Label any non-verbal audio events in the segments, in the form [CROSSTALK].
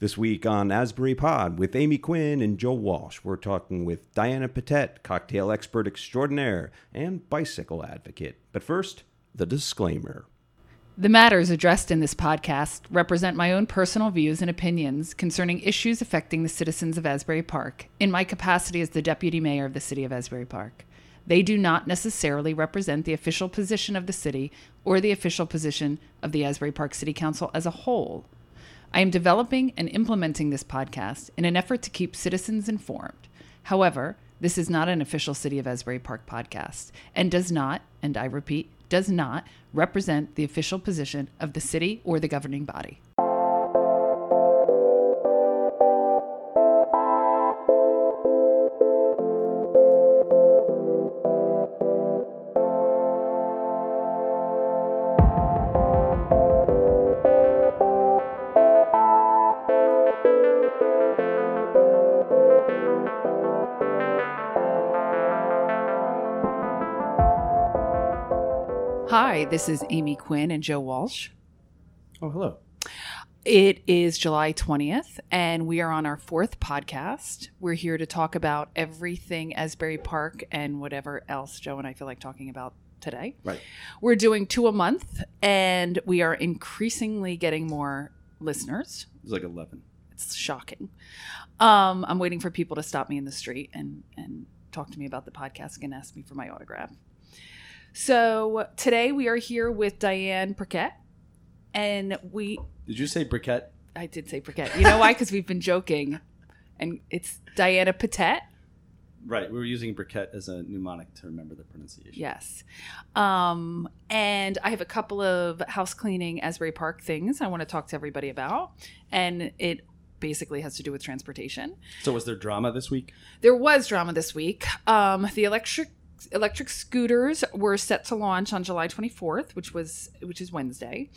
This week on Asbury Pod with Amy Quinn and Joe Walsh, we're talking with Diana Patet, cocktail expert extraordinaire and bicycle advocate. But first, the disclaimer. The matters addressed in this podcast represent my own personal views and opinions concerning issues affecting the citizens of Asbury Park in my capacity as the Deputy Mayor of the City of Asbury Park. They do not necessarily represent the official position of the city or the official position of the Asbury Park City Council as a whole. I am developing and implementing this podcast in an effort to keep citizens informed. However, this is not an official City of Asbury Park podcast and does not, and I repeat, does not represent the official position of the city or the governing body. This is Amy Quinn and Joe Walsh. Oh, hello. It is July 20th, and we are on our fourth podcast. We're here to talk about everything Asbury Park and whatever else Joe and I feel like talking about today. Right. We're doing two a month, and we are increasingly getting more listeners. It's like 11. It's shocking. Um, I'm waiting for people to stop me in the street and, and talk to me about the podcast and ask me for my autograph. So today we are here with Diane Burkett, and we Did you say briquette? I did say Burkett. You know why? Because we've been joking, and it's Diana Patet. Right, we were using briquette as a mnemonic to remember the pronunciation. Yes, um, and I have a couple of house cleaning Asbury Park things I want to talk to everybody about, and it basically has to do with transportation. So was there drama this week? There was drama this week. Um, the electric electric scooters were set to launch on July 24th, which was which is Wednesday.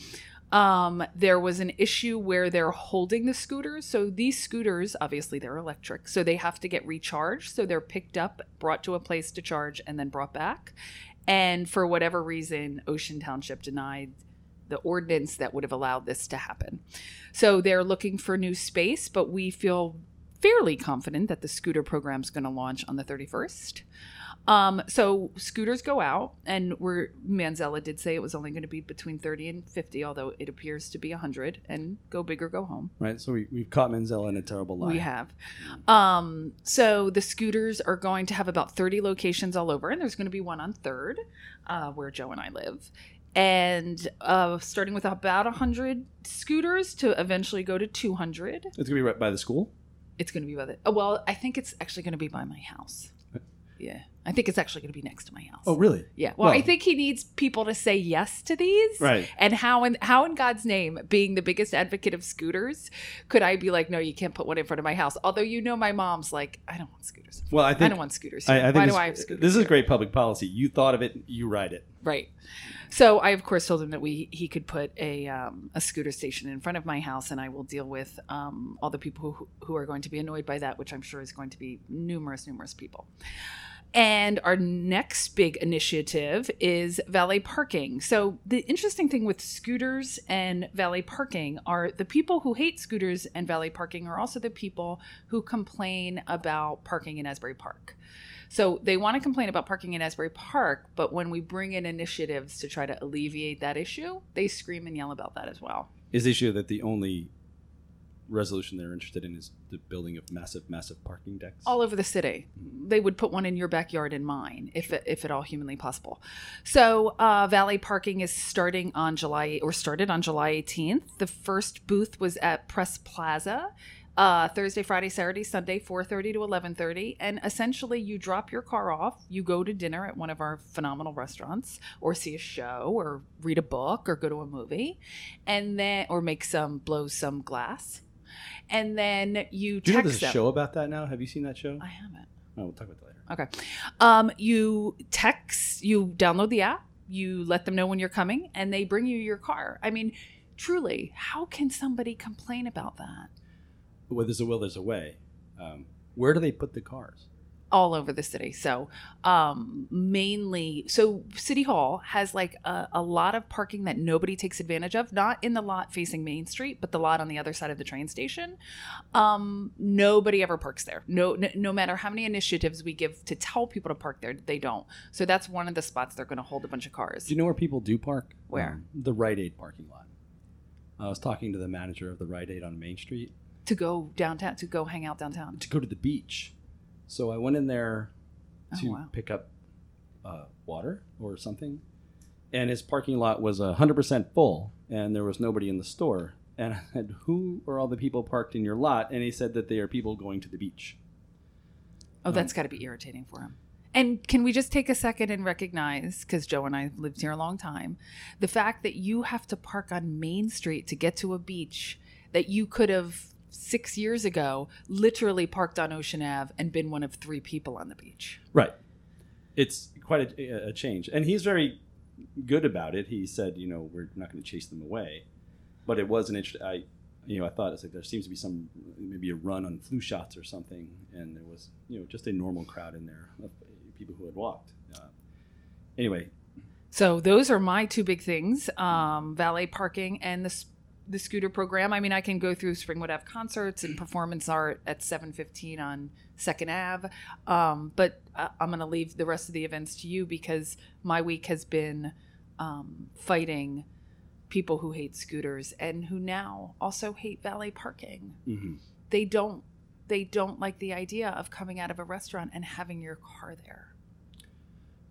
Um, there was an issue where they're holding the scooters. So these scooters, obviously, they're electric, so they have to get recharged. So they're picked up, brought to a place to charge, and then brought back. And for whatever reason, Ocean Township denied the ordinance that would have allowed this to happen. So they're looking for new space, but we feel fairly confident that the scooter program is going to launch on the 31st. Um, so scooters go out, and we're Manzella did say it was only going to be between 30 and 50, although it appears to be 100. And go big or go home. Right, so we, we've caught Manzella in a terrible lie. We have. Um, so the scooters are going to have about 30 locations all over, and there's going to be one on Third, uh, where Joe and I live. And uh, starting with about 100 scooters to eventually go to 200. It's gonna be right by the school. It's going to be by the. Oh, well, I think it's actually going to be by my house. Yeah. I think it's actually going to be next to my house. Oh, really? Yeah. Well, I think he needs people to say yes to these. Right. And how in how in God's name, being the biggest advocate of scooters, could I be like, no, you can't put one in front of my house? Although you know my mom's like, I don't want scooters. Well, I think I, don't want scooters. I. I think Why do I have scooters? this is here? great public policy. You thought of it, you ride it. Right. So I of course told him that we he could put a um, a scooter station in front of my house, and I will deal with um, all the people who, who are going to be annoyed by that, which I'm sure is going to be numerous, numerous people. And our next big initiative is valet parking. So, the interesting thing with scooters and valet parking are the people who hate scooters and valet parking are also the people who complain about parking in Asbury Park. So, they want to complain about parking in Asbury Park, but when we bring in initiatives to try to alleviate that issue, they scream and yell about that as well. Is the issue that the only resolution they're interested in is the building of massive, massive parking decks? all over the city. They would put one in your backyard and mine, if if at all humanly possible. So, uh, valet parking is starting on July or started on July 18th. The first booth was at Press Plaza. Uh, Thursday, Friday, Saturday, Sunday, 4:30 to 11:30, and essentially you drop your car off. You go to dinner at one of our phenomenal restaurants, or see a show, or read a book, or go to a movie, and then or make some blow some glass, and then you Do you know there's a them. show about that now? Have you seen that show? I haven't. Oh, we'll talk about that later. Okay. Um, you text, you download the app, you let them know when you're coming, and they bring you your car. I mean, truly, how can somebody complain about that? Where there's a will, there's a way. Um, where do they put the cars? All over the city. So, um, mainly, so City Hall has like a, a lot of parking that nobody takes advantage of, not in the lot facing Main Street, but the lot on the other side of the train station. Um, nobody ever parks there. No, no, no matter how many initiatives we give to tell people to park there, they don't. So that's one of the spots they're going to hold a bunch of cars. Do you know where people do park? Where? Um, the Rite Aid parking lot. I was talking to the manager of the Rite Aid on Main Street to go downtown, to go hang out downtown. to go to the beach. So I went in there Oh, to wow. pick up uh, water or something, and his parking lot was hundred percent full, and there was nobody in the store. And [LAUGHS] I said, "Who are all the people parked in your lot?" And he said that they are people going to the beach. Oh, that's got to be irritating for him. And can we just take a second and recognize, because Joe and I lived here a long time, the fact that you have to park on Main Street to get to a beach that you could have six years ago literally parked on Ocean Ave and been one of three people on the beach. Right. It's quite a, a change, and he's very good about it. He said, "You know, we're not going to chase them away," but it was an interesting. I, you know, I thought it's like there seems to be some maybe a run on flu shots or something, and there was you know just a normal crowd in there of people who had walked. Uh, anyway, So those are my two big things: um, valet parking and the the scooter program. I mean, I can go through Springwood Ave concerts and performance art at seven fifteen on Second Ave, um, but uh, I'm going to leave the rest of the events to you because my week has been um, fighting people who hate scooters and who now also hate valet parking. mhm. They don't. They don't like the idea of coming out of a restaurant and having your car there.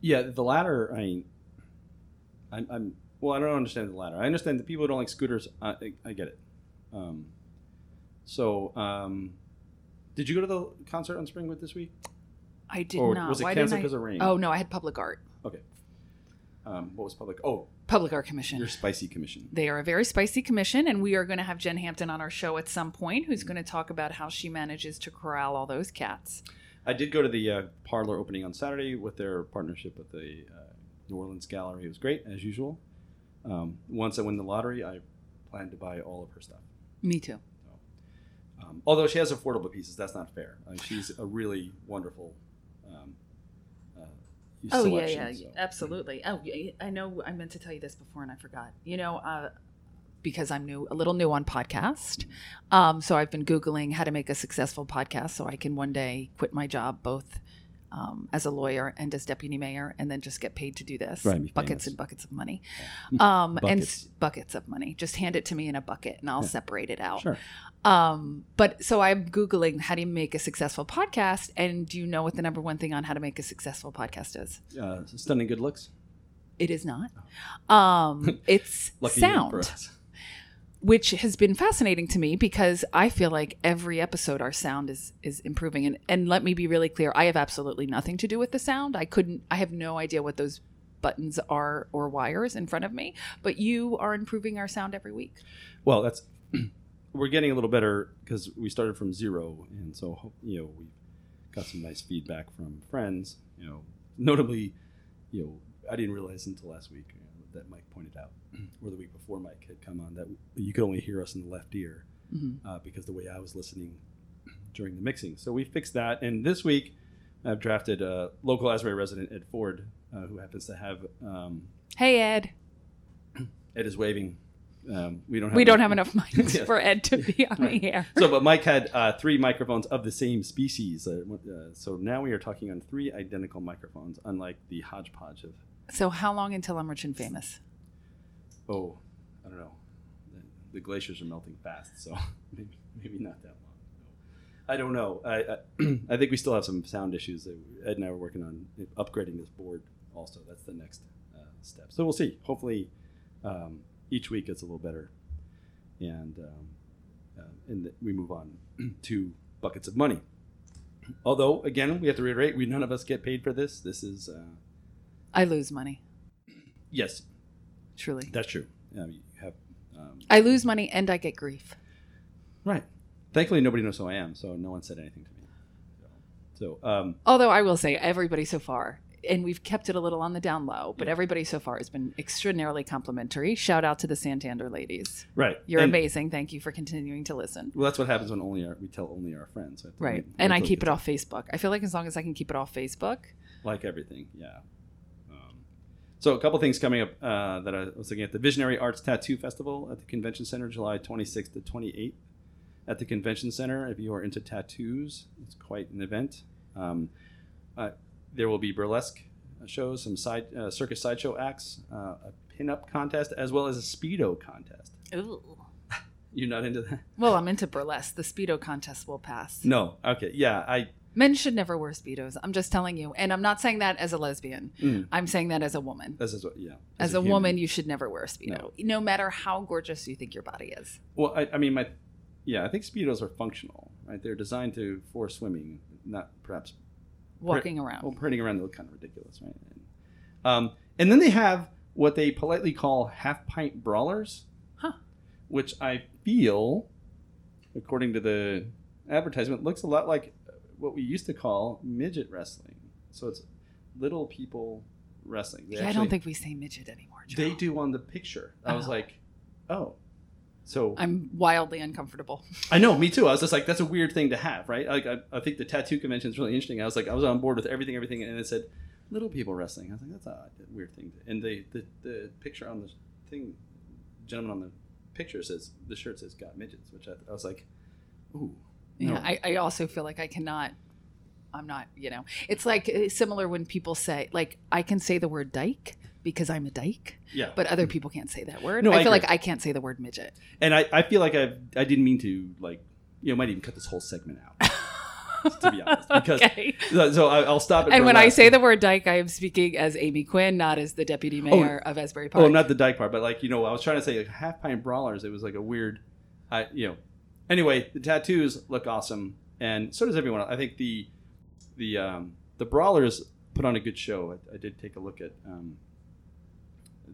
yeah, the latter. I mean, I'm, I'm well. I don't understand the latter. I understand the people who don't like scooters. I, I, I get it. Um, so, um, did you go to the concert on Springwood this week? I did or not. was it Why canceled because of rain? Oh no, I had public art. Okay. Um, what was public? Oh, Public Art Commission. your spicy commission. They are a very spicy commission, and we are going to have Jen Hampton on our show at some point, who's going to talk about how she manages to corral all those cats. I did go to the uh, parlor opening on Saturday with their partnership with the uh, New Orleans Gallery. It was great as usual. Um, once I win the lottery, I plan to buy all of her stuff. Me too. Um, although she has affordable pieces, that's not fair. Uh, she's a really wonderful. Um, uh, Oh yeah, yeah, so. absolutely. Oh, I know. I meant to tell you this before, and I forgot. You know, uh, because I'm new, a little new on podcast. Um, so I've been googling how to make a successful podcast, so I can one day quit my job, both um, as a lawyer and as deputy mayor, and then just get paid to do this. Right, buckets and buckets of money, [LAUGHS] um, and Buckets. s- buckets of money. Just hand it to me in a bucket, and I'll Yeah. separate it out. Sure. Um, but so I'm googling how do you make a successful podcast, and do you know what the number one thing on how to make a successful podcast is? Uh, stunning good looks. It is not. Um, [LAUGHS] it's sound. Which has been fascinating to me because I feel like every episode our sound is is improving. And and let me be really clear, I have absolutely nothing to do with the sound. I couldn't. I have no idea what those buttons are or wires in front of me. But you are improving our sound every week. Well, that's [CLEARS THROAT] we're getting a little better because we started from zero, and so you know we got some nice feedback from friends. You know, notably, you know, I didn't realize until last week you know, that Mike pointed out, [CLEARS THROAT] or the week before Mike had come on, that you could only hear us in the left ear Mhm. uh, because the way I was listening [CLEARS THROAT] during the mixing. So we fixed that, and this week I've drafted a local Asbury resident Ed Ford, uh, who happens to have um, Hey Ed, [CLEARS THROAT] Ed is waving. Um, we don't have we don't have enough mics [LAUGHS] for Ed to be [LAUGHS] on Right. the air. so, but Mike had uh, three microphones of the same species. Uh, uh, so now we are talking on three identical microphones, unlike the hodgepodge of, So how long until I'm rich and famous? oh, I don't know. The, the glaciers are melting fast, so [LAUGHS] maybe, maybe not that long. I don't know. I, I, [CLEARS THROAT] I think we still have some sound issues. Ed and I are working on upgrading this board also. That's the next uh, step. So we'll see. Hopefully, um, each week it's a little better. And, um, uh, and th- we move on [CLEARS THROAT] to buckets of money. Although, again, we have to reiterate, we none of us get paid for this. This is, uh, I lose money. yes, Truly, that's true. Um, you have, um, I lose money and I get grief. right. Thankfully, nobody knows who I am, so no one said anything to me. So, um, Although I will say, everybody so far and we've kept it a little on the down low, but everybody so far has been extraordinarily complimentary. Shout out to the Santander ladies. Right. You're And- amazing. Thank you for continuing to listen. Well, that's what happens when only our, we tell only our friends. I think. Right. And I keep it off Facebook. I feel like as long as I can keep it off Facebook. like everything. Yeah. So a couple things coming up uh, that I was looking at: the Visionary Arts Tattoo Festival at the Convention Center, July 26th to 28th. At the Convention Center, if you are into tattoos, it's quite an event. Um, uh, there will be burlesque shows, some side uh, circus sideshow acts, uh, a pinup contest, as well as a speedo contest. Ooh. [LAUGHS] You're not into that? Well, I'm into burlesque. The Speedo contest will pass. No. Okay. Yeah. I. Men should never wear Speedos. I'm just telling you. And I'm not saying that as a lesbian. Mm, I'm saying that as a woman. is what. Yeah. As, a, human. woman, you should never wear a Speedo, no. matter how gorgeous you think your body is. Well, I, I mean, my, yeah, I think speedos are functional, right? They're designed to for swimming, not perhaps Walking around. well, parading around. They look kind of ridiculous, right? And, um, and then they have what they politely call half pint brawlers, Huh. which I feel, according to the advertisement, looks a lot like what we used to call midget wrestling. So it's little people wrestling. They yeah, I don't think we say midget anymore. Joe. they do on the picture. I was Oh. like, oh. So I'm wildly uncomfortable. I know, me too. I was just like, that's a weird thing to have, right? Like, I, I think the tattoo convention is really interesting. I was like, I was on board with everything, everything, and it said little people wrestling. I was like, that's a weird thing. And the the, the picture on the thing, gentleman on the picture says the shirt says "Got midgets," which I, I was like, ooh, no. Yeah, I, I also feel like I cannot. I'm not, you know, it's like uh, similar when people say, like, I can say the word dyke because I'm a dyke, yeah. but other people can't say that word. No, I, I feel agree. like I can't say the word midget. and I, I feel like I I didn't mean to like you know might even cut this whole segment out [LAUGHS] to be honest because okay. so, so I, I'll stop it. And when I say the word dyke, I am speaking as Amy Quinn, not as the deputy mayor of Asbury Park. Oh, not the dyke part, but like you know, I was trying to say like half pint brawlers. It was like a weird, I you know. Anyway, the tattoos look awesome, and so does everyone. I think the the um, the brawlers put on a good show. I, I did take a look at um,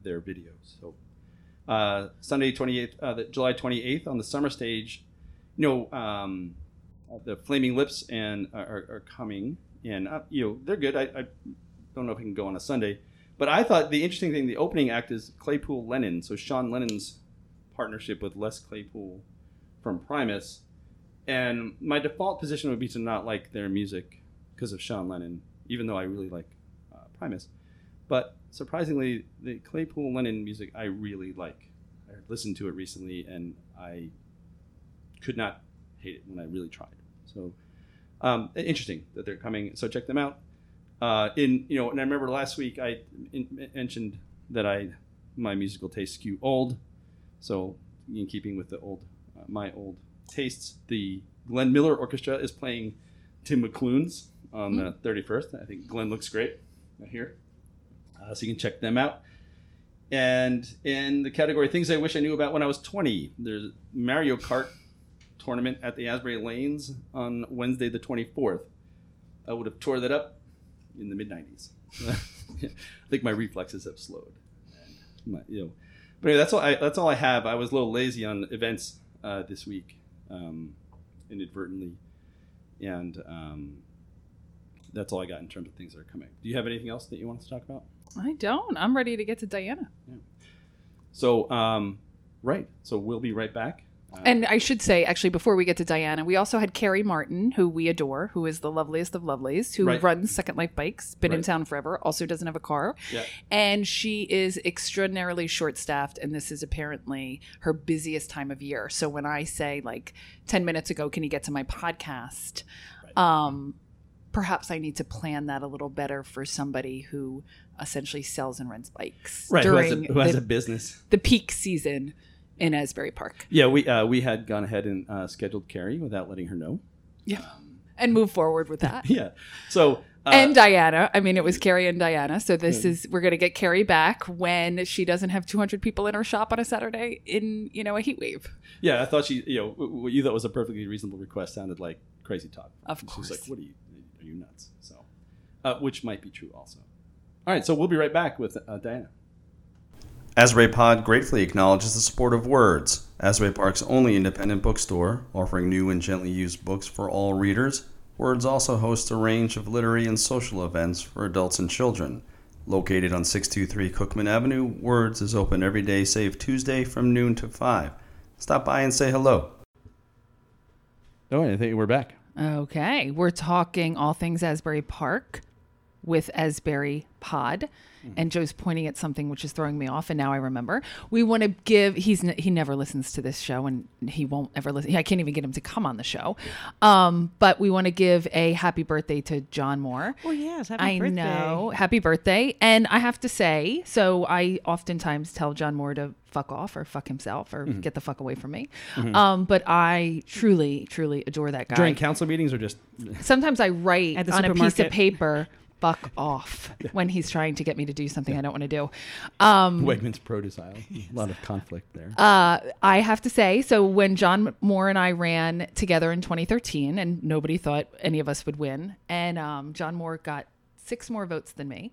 their videos. So uh, Sunday twenty eighth, uh, July twenty eighth on the summer stage. You know, um, the Flaming Lips and uh, are, are coming, and uh, you know they're good. I, I don't know if I can go on a Sunday. But I thought the interesting thing, the opening act is Claypool Lennon. So Sean Lennon's partnership with Les Claypool from Primus. And my default position would be to not like their music because of Sean Lennon, even though I really like uh, Primus. But surprisingly, the Claypool Lennon music I really like. I listened to it recently and I could not hate it when I really tried. So um, interesting that they're coming. So check them out uh, in you know, and I remember last week I in, mentioned that I my musical tastes skew old, so in keeping with the old my old tastes, the Glenn Miller Orchestra is playing Tim McLoone's on the thirty first. I think Glenn looks great right here, uh, so you can check them out. And in the category things I wish I knew about when I was twenty, there's Mario Kart tournament at the Asbury Lanes on Wednesday the twenty fourth. I would have tore that up in the mid '90s. [LAUGHS] I think my reflexes have slowed. My, you know, but anyway, that's all. I, that's all I have. I was a little lazy on events uh, this week, um, inadvertently, and um, that's all I got in terms of things that are coming. Do you have anything else that you want us to talk about? I don't. I'm ready to get to Diana. Yeah. So, um, right. So we'll be right back. And I should say, actually, before we get to Diana, we also had Carrie Martin, who we adore, who is the loveliest of lovelies, who Right. runs Second Life Bikes, been in town forever, also doesn't have a car. yeah. And she is extraordinarily short staffed, and this is apparently her busiest time of year. So when I say, like, 10 minutes ago, can you get to my podcast? Right. Um, perhaps I need to plan that a little better for somebody who essentially sells and rents bikes Right. Who has, a, during who has the, a business? the peak season in Asbury Park. Yeah. We uh, we had gone ahead and uh, scheduled Carrie without letting her know. Yeah. And move forward with that. [LAUGHS] Yeah. So. Uh, and Diana. I mean, it was Carrie and Diana. So this is we're gonna get Carrie back when she doesn't have 200 people in her shop on a Saturday in you know a heat wave. Yeah, I thought she, you know, what you thought was a perfectly reasonable request sounded like crazy talk. Of She course. was like, "What are you? Are you nuts?" So, uh, which might be true also. All right, so we'll be right back with uh, Diana. Asbury Pod gratefully acknowledges the support of Words, Asbury Park's only independent bookstore, offering new and gently used books for all readers. Words also hosts a range of literary and social events for adults and children. Located on 623 Cookman Avenue, Words is open every day save Tuesday from noon to 5. Stop by and say hello. Oh, I think we're back. Okay, we're talking all things Asbury Park with Asbury Pod, and Joe's pointing at something which is throwing me off, and now I remember. We want to give. He's he never listens to this show, and he won't ever listen. I can't even get him to come on the show. Um, but we want to give a happy birthday to John Moore. Oh yes, happy I birthday. know. Happy birthday. And I have to say, so I oftentimes tell John Moore to fuck off or fuck himself or Mm-hmm. get the fuck away from me. Um, but I truly, truly adore that guy. During council meetings or just Sometimes I write on a piece of paper, fuck off, [LAUGHS] when he's trying to get me to do something I don't want to do. Um, Wegmans produce aisle? A lot of conflict there. uh, I have to say, so when John Moore and I ran together in 2013, and nobody thought any of us would win, and um, John Moore got six more votes than me,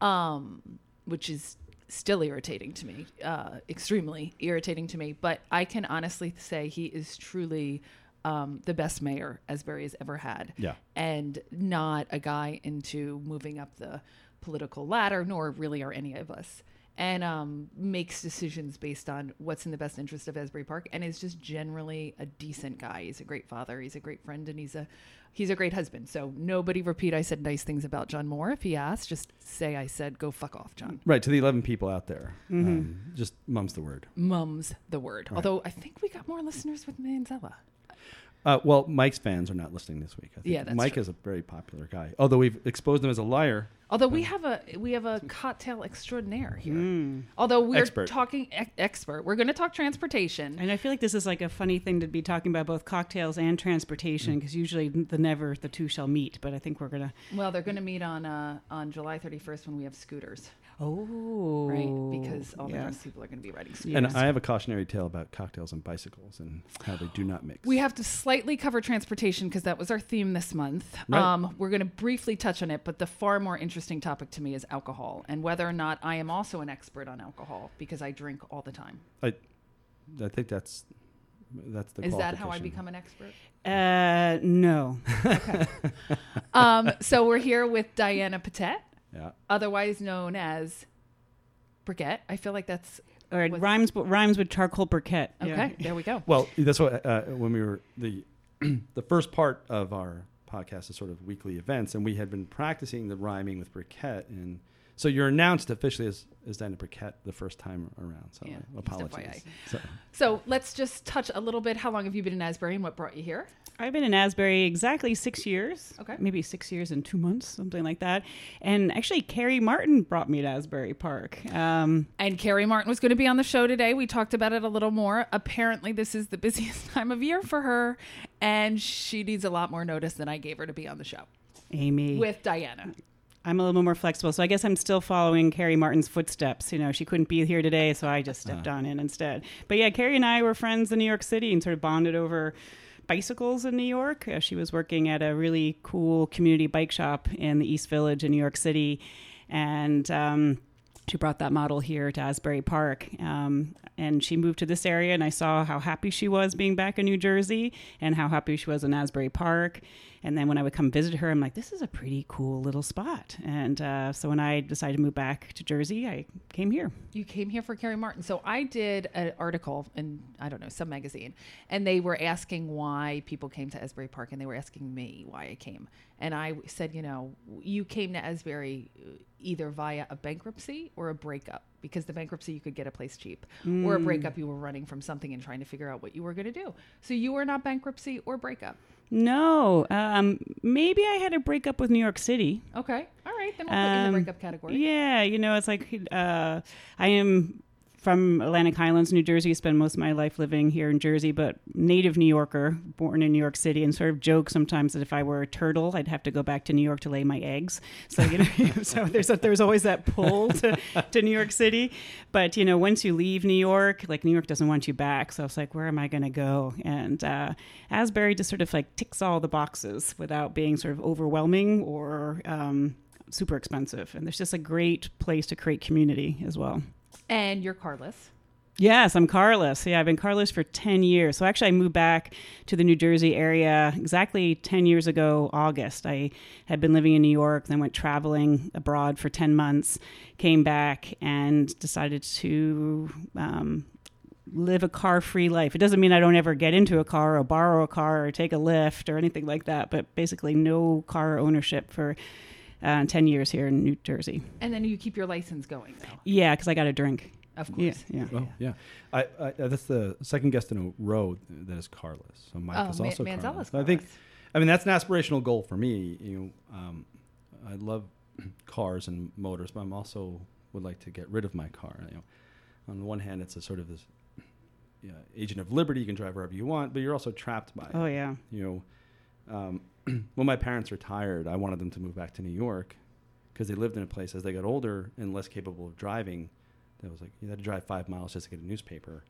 um, which is still irritating to me, uh, extremely irritating to me. But I can honestly say he is truly um, the best mayor Asbury has ever had Yeah. and not a guy into moving up the political ladder, nor really are any of us. And um, makes decisions based on what's in the best interest of Asbury Park, and is just generally a decent guy. He's a great father. He's a great friend, and he's a he's a great husband. So nobody repeat I said nice things about John Moore. If he asks, just say I said go fuck off, John. Right to the eleven people out there, Mm-hmm. um, just mum's the word. Mum's the word. Although I think we got more listeners with Manzella. Uh, well, Mike's fans are not listening this week. I think. Yeah, that's Mike true. is a very popular guy. Although we've exposed him as a liar. Although we have a we have a cocktail extraordinaire here. Mm. Although we're Expert. talking e- expert, we're going to talk transportation. And I feel like this is like a funny thing to be talking about both cocktails and transportation because usually the never the two shall meet. But I think we're gonna. Well, they're going to meet on uh, on July 31st when we have scooters, Oh, right? Because all the yeah. people are going to be riding scooters. And I have a cautionary tale about cocktails and bicycles and how they do not mix. We have to slightly cover transportation because that was our theme this month. Right. Um, we're going to briefly touch on it, but the far more interesting topic to me is alcohol and whether or not I am also an expert on alcohol because I drink all the time. I, I think that's that's the. is that how I become an expert? Uh, no. [LAUGHS] Um, so we're here with Diana Patet, Yeah. otherwise known as Brigitte. I feel like that's All right, Was- rhymes rhymes with charcoal briquette. Yeah. okay. There we go. Well, that's what uh, when we were the [CLEARS THROAT] the first part of our podcast is sort of weekly events, and we had been practicing the rhyming with briquette, and so you're announced officially as as Diana Briquette the first time around. So Yeah, I just apologize. FYI. So, So let's just touch a little bit. How long have you been in Asbury and what brought you here? I've been in Asbury exactly six years. Okay. Maybe six years and two months, something like that. And actually, Carrie Martin brought me to Asbury Park. Um, And Carrie Martin was going to be on the show today. We talked about it a little more. Apparently, this is the [LAUGHS] busiest time of year for her, and she needs a lot more notice than I gave her to be on the show Amy. with Diana. I'm a little bit more flexible, so I guess I'm still following Carrie Martin's footsteps. You know, she couldn't be here today, so I just stepped on in instead. But yeah, Carrie and I were friends in New York City and sort of bonded over bicycles in New York. Uh, she was working at a really cool community bike shop in the East Village in New York City, and um, she brought that model here to Asbury Park. Um, and she moved to this area, and I saw how happy she was being back in New Jersey and how happy she was in Asbury Park. And then when I would come visit her, I'm like, this is a pretty cool little spot. And uh, so when I decided to move back to Jersey, I came here. You came here for Carrie Martin. So I did an article in, I don't know, some magazine, and they were asking why people came to Asbury Park, and they were asking me why I came. And I said, you know, you came to Asbury uh, either via a bankruptcy or a breakup, because the bankruptcy you could get a place cheap, or a breakup you were running from something and trying to figure out what you were going to do. So you were not bankruptcy or breakup. No, um, maybe I had a breakup with New York City. Okay. All right. Then we'll put in Um, the breakup category. Yeah, you know, it's like uh, I am from Atlantic Highlands, New Jersey. Spent most of my life living here in Jersey, but native New Yorker, born in New York City, and sort of joke sometimes that if I were a turtle, I'd have to go back to New York to lay my eggs. So you know, [LAUGHS] so there's a, there's always that pull to, to New York City. But you know, once you leave New York, like New York doesn't want you back. So it's like, where am I going to go? And uh, Asbury just sort of like ticks all the boxes without being sort of overwhelming or um, super expensive. And there's just a great place to create community as well. And you're carless. Yes, I'm carless. Yeah, I've been carless for 10 years. So actually, I moved back to the New Jersey area exactly 10 years ago, August. I had been living in New York, then went traveling abroad for 10 months, came back, and decided to um, live a car free life. It doesn't mean I don't ever get into a car or borrow a car or take a lift or anything like that, but basically, no car ownership for uh, 10 years here in New Jersey. And then you keep your license going, though. Yeah, because I got a drink. Of course. yeah. Oh yeah, I, I uh, that's the second guest in a row that is carless. So Mike Oh, is Ma- also Manzel's carless. So I think. I mean, that's an aspirational goal for me. You know, um, I love cars and motors, but I'm also would like to get rid of my car. You know, on the one hand, it's a sort of this yeah, agent of liberty. You can drive wherever you want, but you're also trapped by Oh, it. Oh yeah. You know, um, [CLEARS THROAT] when my parents retired, I wanted them to move back to New York because they lived in a place as they got older and less capable of driving. That was like you had to drive five miles just to get a newspaper,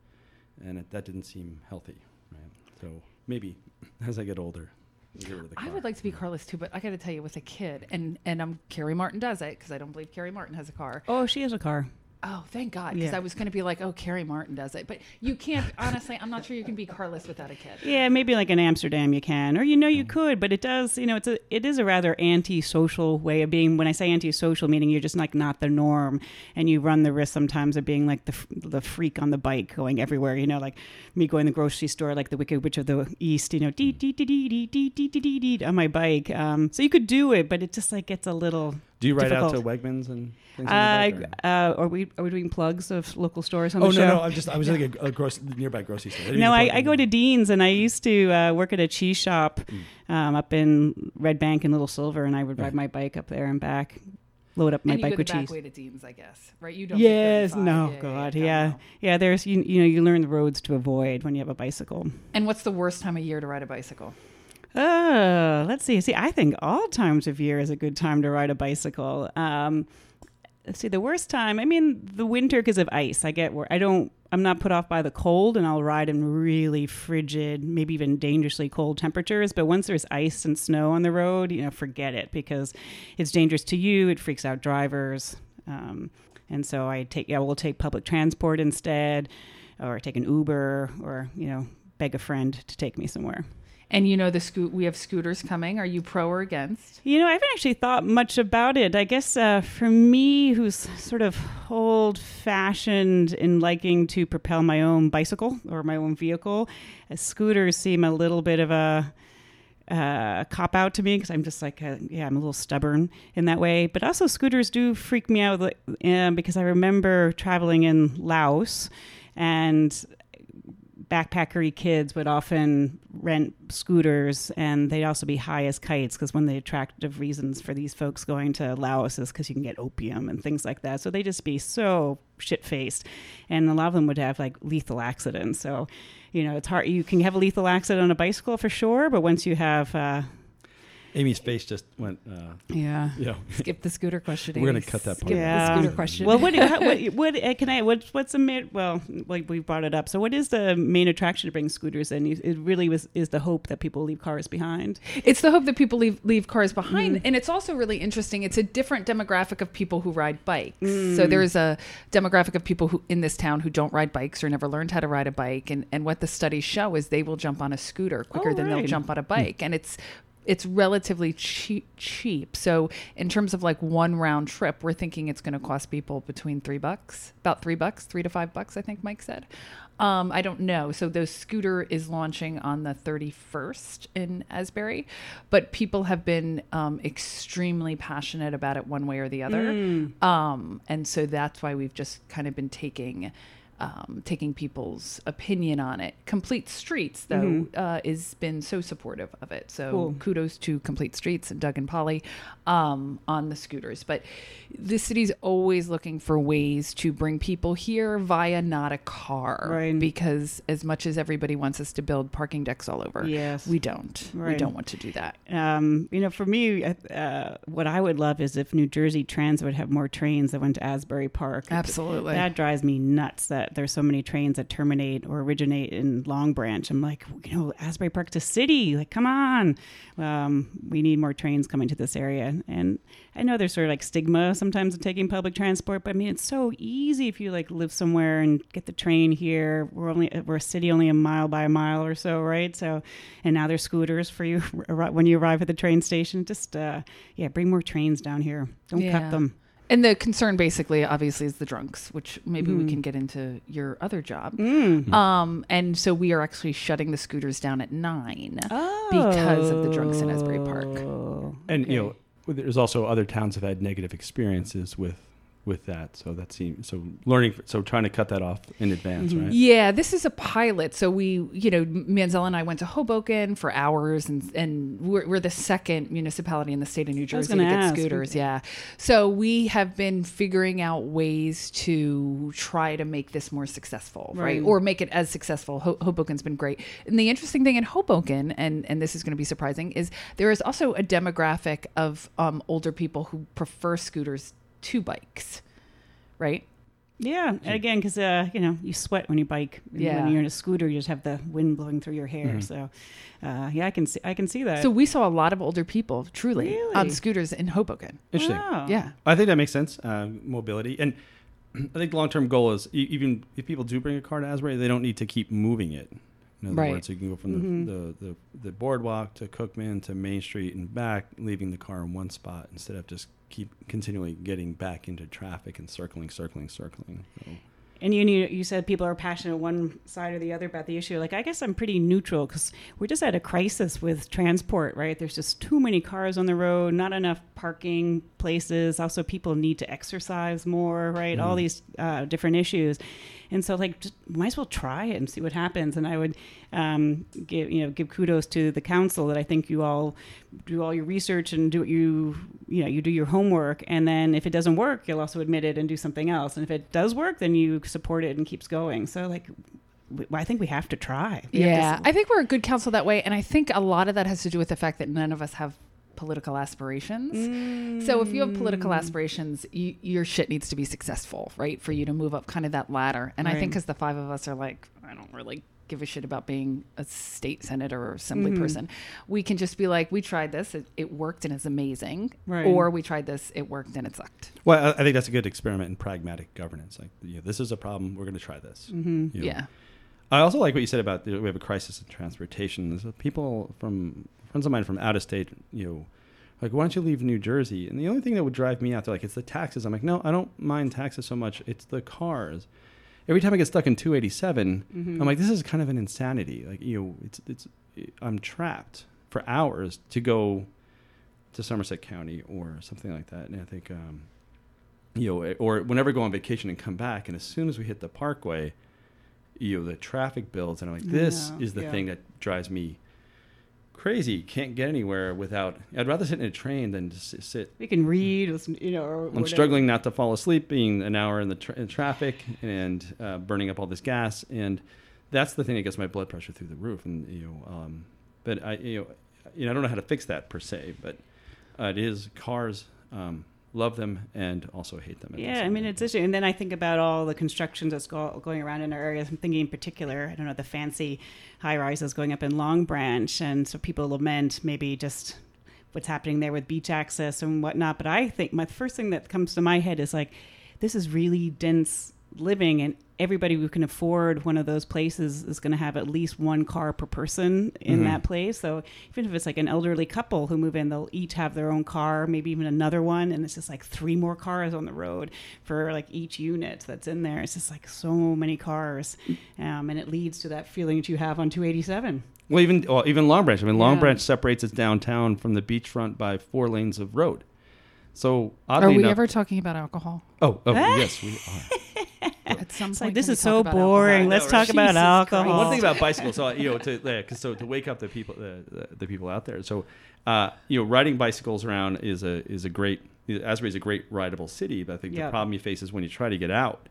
and it, that didn't seem healthy, right? So maybe [LAUGHS] as I get older, get rid of the I would like to be carless too, but I got to tell you, with a kid, and and um, Carrie Martin does it because I don't believe Carrie Martin has a car. Oh, she has a car. Oh, thank God, because Yeah. I was going to be like, oh, Carrie Martin does it, but you can't. honestly, I'm not sure you can be carless without a kid. Yeah, maybe like in Amsterdam you can, or you know you could, but it does, you know, it's a it is a rather anti-social way of being. When I say anti-social, meaning you're just like not the norm, and you run the risk sometimes of being like the the freak on the bike going everywhere. You know, like me going to the grocery store, like the Wicked Witch of the East. You know, dee dee dee dee dee dee dee dee dee dee on my bike. Um, so you could do it, but it just like gets a little. Do you ride out to. Wegmans and things Uh, like that? or- uh, are we are we doing plugs of local stores on Oh the no, show? no! I'm just I was thinking a, a gross, nearby grocery store. didn't No, I, I go to Dean's, and I used to uh, work at a cheese shop um, up in Red Bank and Little Silver, and I would ride my bike up there and back, load up my and you bike go the with back cheese. way to Dean's, I guess, right? You don't. Yes, no, Yeah, God, no, yeah, yeah. There's you, you know, you learn the roads to avoid when you have a bicycle. And what's the worst time of year to ride a bicycle? Uh, let's see. See, I think all times of year is a good time to ride a bicycle. Um, let's see, the worst time. I mean, the winter because of ice. I get where I don't. I'm not put off by the cold, and I'll ride in really frigid, maybe even dangerously cold temperatures. But once there's ice and snow on the road, you know, forget it because it's dangerous to you. It freaks out drivers. Um, and so I take. Yeah, we'll take public transport instead, or take an Uber, or you know, beg a friend to take me somewhere. And you know the scoot. We have scooters coming. Are you pro or against? You know, I haven't actually thought much about it. I guess uh, for me, who's sort of old fashioned in liking to propel my own bicycle or my own vehicle, uh, scooters seem a little bit of a uh, cop out to me because I'm just like, uh yeah, I'm a little stubborn in that way. But also, scooters do freak me out uh, because I remember traveling in Laos and backpackery kids would often rent scooters and they'd also be high as kites because one of the attractive reasons for these folks going to Laos is because you can get opium and things like that. So they just be so shit faced. And a lot of them would have like lethal accidents. So, you know, it's hard. You can have a lethal accident on a bicycle for sure, but once you have, uh, Amy's face just went. Uh, yeah. you know, [LAUGHS] Skip the scooter question. We're gonna cut that part Skip out. the Yeah. scooter question. Well, what, how, what, [LAUGHS] what uh, can I, what, what's the main, well, like we brought it up. So what is the main attraction to bring scooters in? It really was, is the hope that people leave cars behind. It's the hope that people leave leave cars behind, Mm. and it's also really interesting. It's a different demographic of people who ride bikes. Mm. So there's a demographic of people who in this town who don't ride bikes or never learned how to ride a bike, and and what the studies show is they will jump on a scooter quicker Oh, than they'll jump on a bike, and it's it's relatively cheap cheap. So in terms of like one round trip we're thinking it's going to cost people between three bucks about three bucks three to five bucks i think mike said. Um, i don't know. So the scooter is launching on the 31st in asbury but people have been um, extremely passionate about it one way or the other. Um, and so that's why we've just kind of been taking um, taking people's opinion on it. Complete Streets, though, uh, has been so supportive of it. So Cool. kudos to Complete Streets and Doug and Polly um, on the scooters. But the city's always looking for ways to bring people here via not a car, Right. Because as much as everybody wants us to build parking decks all over, Yes. we don't. We don't want to do that. Um, you know, for me, uh, what I would love is if New Jersey Transit would have more trains that went to Asbury Park. Absolutely. That drives me nuts. That that there's so many trains that terminate or originate in Long Branch. I'm like, you know, Asbury Park to city. Like, come on. Um, we need more trains coming to this area. And I know there's sort of like stigma sometimes of taking public transport, but I mean, it's so easy if you like live somewhere and get the train here. We're only we're a city only a mile by a mile or so, right? So, and now there's scooters for you [LAUGHS] when you arrive at the train station. Just uh, yeah, bring more trains down here. Don't Yeah. cut them. And the concern basically, obviously, is the drunks, which maybe we Mhm. can get into your other job. Mm. Um, and so we are actually shutting the scooters down at nine. Because of the drunks in Asbury Park. Oh, And you know, there's also other towns have had negative experiences with with that. So that seems so learning. So trying to cut that off in advance, Mhm. right? Yeah, this is a pilot. So we, you know, Manzella and I went to Hoboken for hours, and and we're, we're the second municipality in the state of New Jersey to gonna get ask, scooters. Yeah, so we have been figuring out ways to try to make this more successful, right, Right. or make it as successful. Ho- Hoboken's been great, and the interesting thing in Hoboken, and and this is going to be surprising, is there is also a demographic of um, older people who prefer scooters to bikes, right? Yeah, and again, because uh, you know you sweat when you bike. Yeah. When you're in a scooter, you just have the wind blowing through your hair. Mhm. So, uh, yeah, I can see. I can see that. So we saw a lot of older people, truly, Really? on scooters in Hoboken. Interesting. Wow. Yeah. I think that makes sense. Uh, mobility, and [CLEARS THROAT] I think the long term goal is even if people do bring a car to Asbury, they don't need to keep moving it. In other Right. words, you can go from Mhm. the, the, the, the boardwalk to Cookman to Main Street and back, leaving the car in one spot instead of just keep continually getting back into traffic and circling, circling, circling. So, And you knew, you said people are passionate one side or the other about the issue. Like I guess I'm pretty neutral because we're just at a crisis with transport, right? There's just too many cars on the road, not enough parking places. Also, people need to exercise more, right? All Mhm. these uh, different issues, and so like just might as well try it and see what happens. And I would um, give you know give kudos to the council that I think you all do all your research and do what you you know you do your homework. And then if it doesn't work you'll also admit it and do something else. And if it does work then you support it and keeps going. So like I think we have to try. We to Yeah, s- I think we're a good council that way, and I think a lot of that has to do with the fact that none of us have political aspirations. So if you have political Mm. aspirations, you, your shit needs to be successful, right? For you to move up kind of that ladder. And I think Right. because the five of us are like, I don't really give a shit about being a state senator or assembly Mhm. person. We can just be like, we tried this, it, it worked and it's amazing. Right. Or we tried this, it worked and it sucked. well, I, I think that's a good experiment in pragmatic governance. Like, you know, this is a problem. We're going to try this. Mhm. You know, Yeah. I also like what you said about you know, we have a crisis in transportation. There's people from friends of mine from out of state, you know, like why don't you leave New Jersey? And the only thing that would drive me out, they're like, it's the taxes. I'm like, no, I don't mind taxes so much. It's the cars. Every time I get stuck in 287, Mhm. I'm like, this is kind of an insanity. Like, you know, it's it's I'm trapped for hours to go to Somerset County or something like that. And I think, um, you know, or whenever I go on vacation and come back, and as soon as we hit the Parkway, you know, the traffic builds, and I'm like, this know, is the yeah. thing that drives me crazy. Can't get anywhere without. I'd rather sit in a train than just sit. we can read listen, you know or I'm whatever. struggling not to fall asleep, being an hour in the tra- in traffic and uh, burning up all this gas, and that's the thing that gets my blood pressure through the roof. And you know, um, but I you know, you know, I don't know how to fix that per se, but uh, it is cars. Um, love them and also hate them. Yeah, I mean it's interesting. And then I think about all the construction that's go- going around in our area. I'm thinking in particular, I don't know, the fancy high rises going up in Long Branch, and so people lament maybe just what's happening there with beach access and whatnot. But I think my first thing that comes to my head is like, this is really dense living, and everybody who can afford one of those places is going to have at least one car per person in Mhm. that place. So even if it's like an elderly couple who move in, they'll each have their own car, maybe even another one, and it's just like three more cars on the road for like each unit that's in there. It's just like so many cars, um, and it leads to that feeling that you have on 287. Well, even well, even Long Branch. I mean, Long Yeah. Branch separates its downtown from the beachfront by four lanes of road. So Are we enough, ever talking about alcohol? oh, oh, [LAUGHS] yes, we are. At some It's point, like this is so boring. Let's talk right? about Jesus alcohol. Christ. One thing about bicycles, so you know, to yeah, 'cause so to wake up the people, the, the, the people out there. So, uh, you know, riding bicycles around is a is a great. Asbury is a great rideable city, but I think the problem you face is when you try to get out.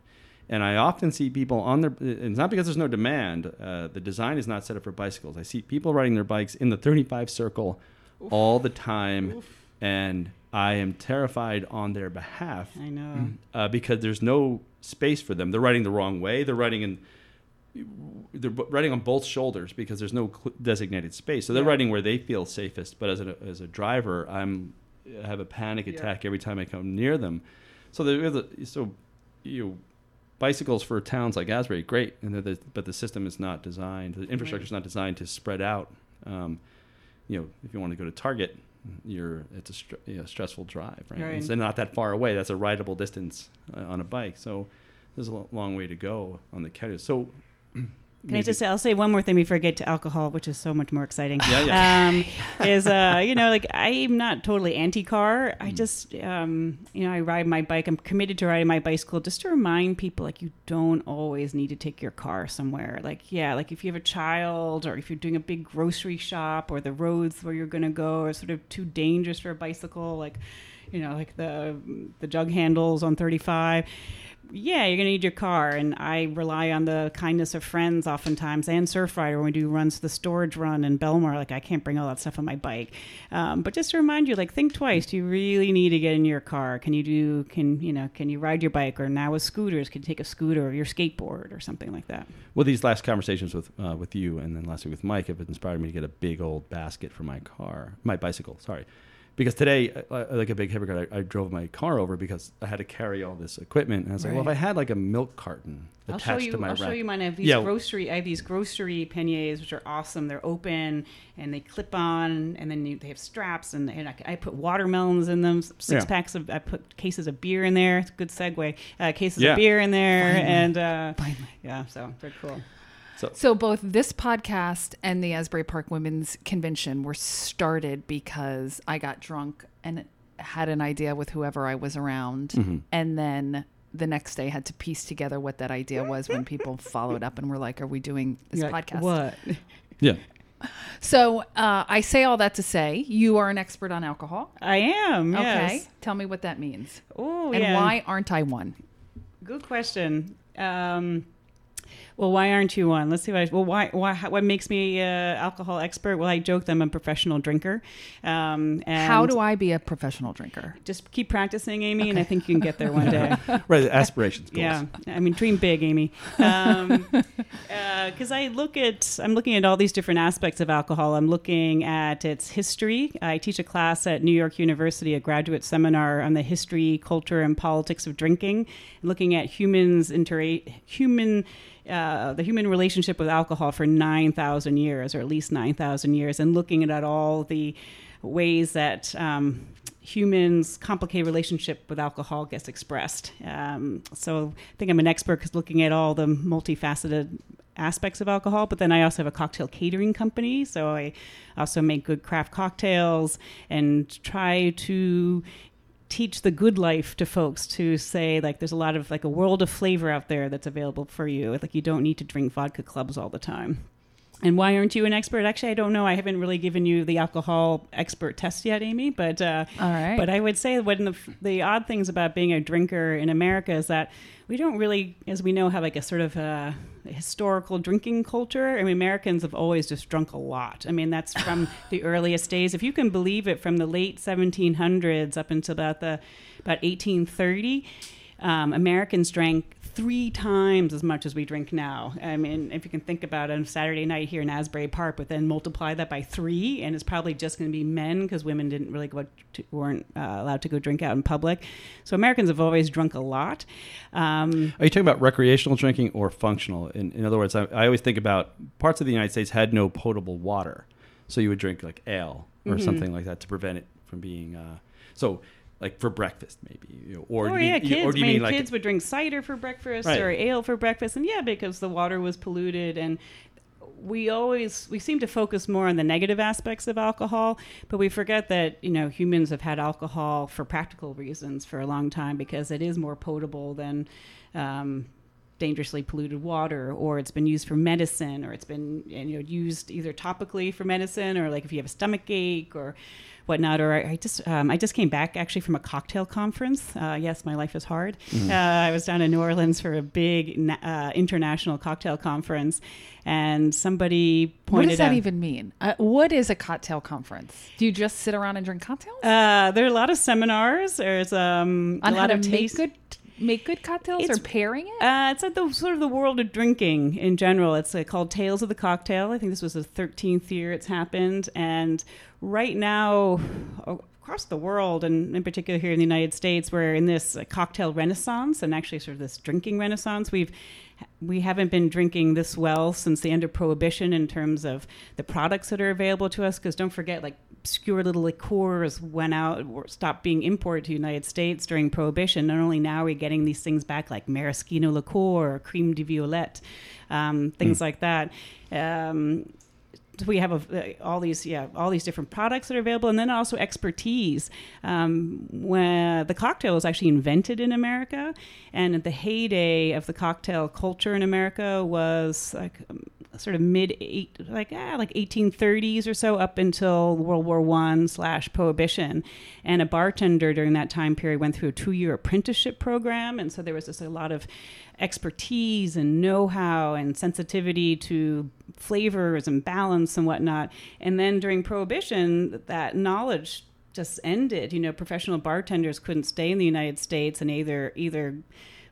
And I often see people on their. It's not because there's no demand. Uh, the design is not set up for bicycles. I see people riding their bikes in the 35 circle all the time, and I am terrified on their behalf I know. uh, because there's no space for them. They're riding the wrong way. They're riding in. They're riding on both shoulders because there's no designated space. So they're Yeah. riding where they feel safest. But as a as a driver, I'm I have a panic Yeah. attack every time I come near them. So there a, so you know, bicycles for towns like Asbury, great, and the, but the system is not designed. The infrastructure is not designed to spread out. Um, you know, if you want to go to Target, you're it's a str- you know, stressful drive, right? Right. It's not that far away. That's a rideable distance uh, on a bike. So there's a long way to go on the carrier. So [CLEARS THROAT] Can I just say, I'll say one more thing before I get to alcohol, which is so much more exciting. Yeah, yeah. Um, [LAUGHS] is, uh, you know, like I'm not totally anti car. Mm. I just, um, you know, I ride my bike. I'm committed to riding my bicycle just to remind people, like, you don't always need to take your car somewhere. Like, yeah, like if you have a child or if you're doing a big grocery shop or the roads where you're going to go are sort of too dangerous for a bicycle, like, you know, like the the jug handles on 35 yeah, you're gonna need your car, and I rely on the kindness of friends oftentimes, and Surfrider when we do runs to the storage run in Belmar. Like I can't bring all that stuff on my bike, um, but just to remind you, like think twice. Do you really need to get in your car? Can you do? Can you know? Can you ride your bike? Or now with scooters, can you take a scooter or your skateboard or something like that? well, these last conversations with uh, with you and then last week with Mike have inspired me to get a big old basket for my car, my bicycle. Sorry. Because today, uh, like a big hypocrite, I, I drove my car over because I had to carry all this equipment, and I was like, "Well, if I had like a milk carton I'll attached show you. to my I'll show you mine. I have these Yeah. grocery. I have these grocery panniers, which are awesome. They're open and they clip on, and then you, they have straps, and, and I, I put watermelons in them. Six Yeah. packs of. I put cases of beer in there. It's a good segue. Uh, cases Yeah. of beer in there, Finally. and uh, Finally. yeah, so they're cool. So both this podcast and the Asbury Park Women's Convention were started because I got drunk and had an idea with whoever I was around, Mm-hmm. and then the next day had to piece together what that idea was when people [LAUGHS] followed up and were like, "Are we doing this You're like, podcast?" What? [LAUGHS] yeah, So uh, I say all that to say you are an expert on alcohol. I am. Okay, Yes. tell me what that means Oh, and yeah. why aren't I one? Good question. Um, well, why aren't you one? Let's see. What I, well, why, why? What makes me a alcohol expert? Well, I joke that I'm a professional drinker. Um, and How do I be a professional drinker? just keep practicing, Amy, and I think you can get there one day. [LAUGHS] right. Aspirations, goals. yeah, I mean, dream big, Amy. Um, [LAUGHS] because I look at, I'm looking at all these different aspects of alcohol. I'm looking at its history. I teach a class at New York University, a graduate seminar on the history, culture, and politics of drinking, looking at humans inter human. Uh, the human relationship with alcohol for 9,000 years, or at least 9,000 years, and looking at all the ways that um, humans' complicated relationship with alcohol gets expressed. Um, so I think I'm an expert because looking at all the multifaceted aspects of alcohol. But then I also have a cocktail catering company, so I also make good craft cocktails and try to teach the good life to folks to say like there's a lot of like a world of flavor out there that's available for you. Like you don't need to drink vodka clubs all the time and why aren't you an expert? Actually, I don't know. I haven't really given you the alcohol expert test yet, Amy. But uh, All right. but I would say one of the, the odd things about being a drinker in America is that we don't really, as we know, have like a sort of a historical drinking culture. I mean, Americans have always just drunk a lot. I mean, that's from [LAUGHS] the earliest days. If you can believe it, from the late 1700s up until about the about 1830, um, Americans drank three times as much as we drink now. I mean, if you can think about it, on Saturday night here in Asbury Park, but then multiply that by three, and it's probably just going to be men because women didn't really go to, weren't uh, allowed to go drink out in public. So Americans have always drunk a lot. Um, Are you talking about recreational drinking or functional? In, in other words, I, I always think about parts of the United States had no potable water, so you would drink like ale or Mhm. something like that to prevent it from being. Uh, so, like for breakfast, maybe. Or oh do you yeah, mean- kids. Or do you mean like kids would drink cider for breakfast Right. or ale for breakfast, and yeah, because the water was polluted and. We always we seem to focus more on the negative aspects of alcohol, but we forget that you know humans have had alcohol for practical reasons for a long time because it is more potable than um, dangerously polluted water, or it's been used for medicine, or it's been you know used either topically for medicine, or like if you have a stomach ache or whatnot. Or I, I just um, I just came back actually from a cocktail conference. Uh, yes, my life is hard. Mm-hmm. Uh, I was down in New Orleans for a big na- uh, international cocktail conference, and somebody pointed What does that out. even mean? Uh, what is a cocktail conference? Do you just sit around and drink cocktails? uh, there are a lot of seminars. There's um, On a how lot to of taste- good make good cocktails It's- or pairing it? Uh, it's like the sort of the world of drinking in general. It's uh, called Tales of the Cocktail. I think this was the 13th year it's happened, and right now across the world, and in particular here in the United States, we're in this uh, cocktail renaissance, and actually sort of this drinking renaissance. We've we haven't been drinking this well since the end of prohibition in terms of the products that are available to us because don't forget like obscure little liqueurs went out or stopped being imported to the united states during prohibition. Not only now are we getting these things back like maraschino liqueur or creme de violette um, things like that. Um, so we have a, uh, all these yeah all these different products that are available and then also expertise. Um, when the cocktail was actually invented in america and the heyday of the cocktail culture in america was like um, sort of mid eight like ah, like 1830s or so up until world war one slash prohibition. And a bartender during that time period went through a two-year apprenticeship program and so there was just a lot of expertise and know-how and sensitivity to flavors and balance and whatnot. And then during Prohibition, that knowledge just ended. You know, professional bartenders couldn't stay in the United States and either either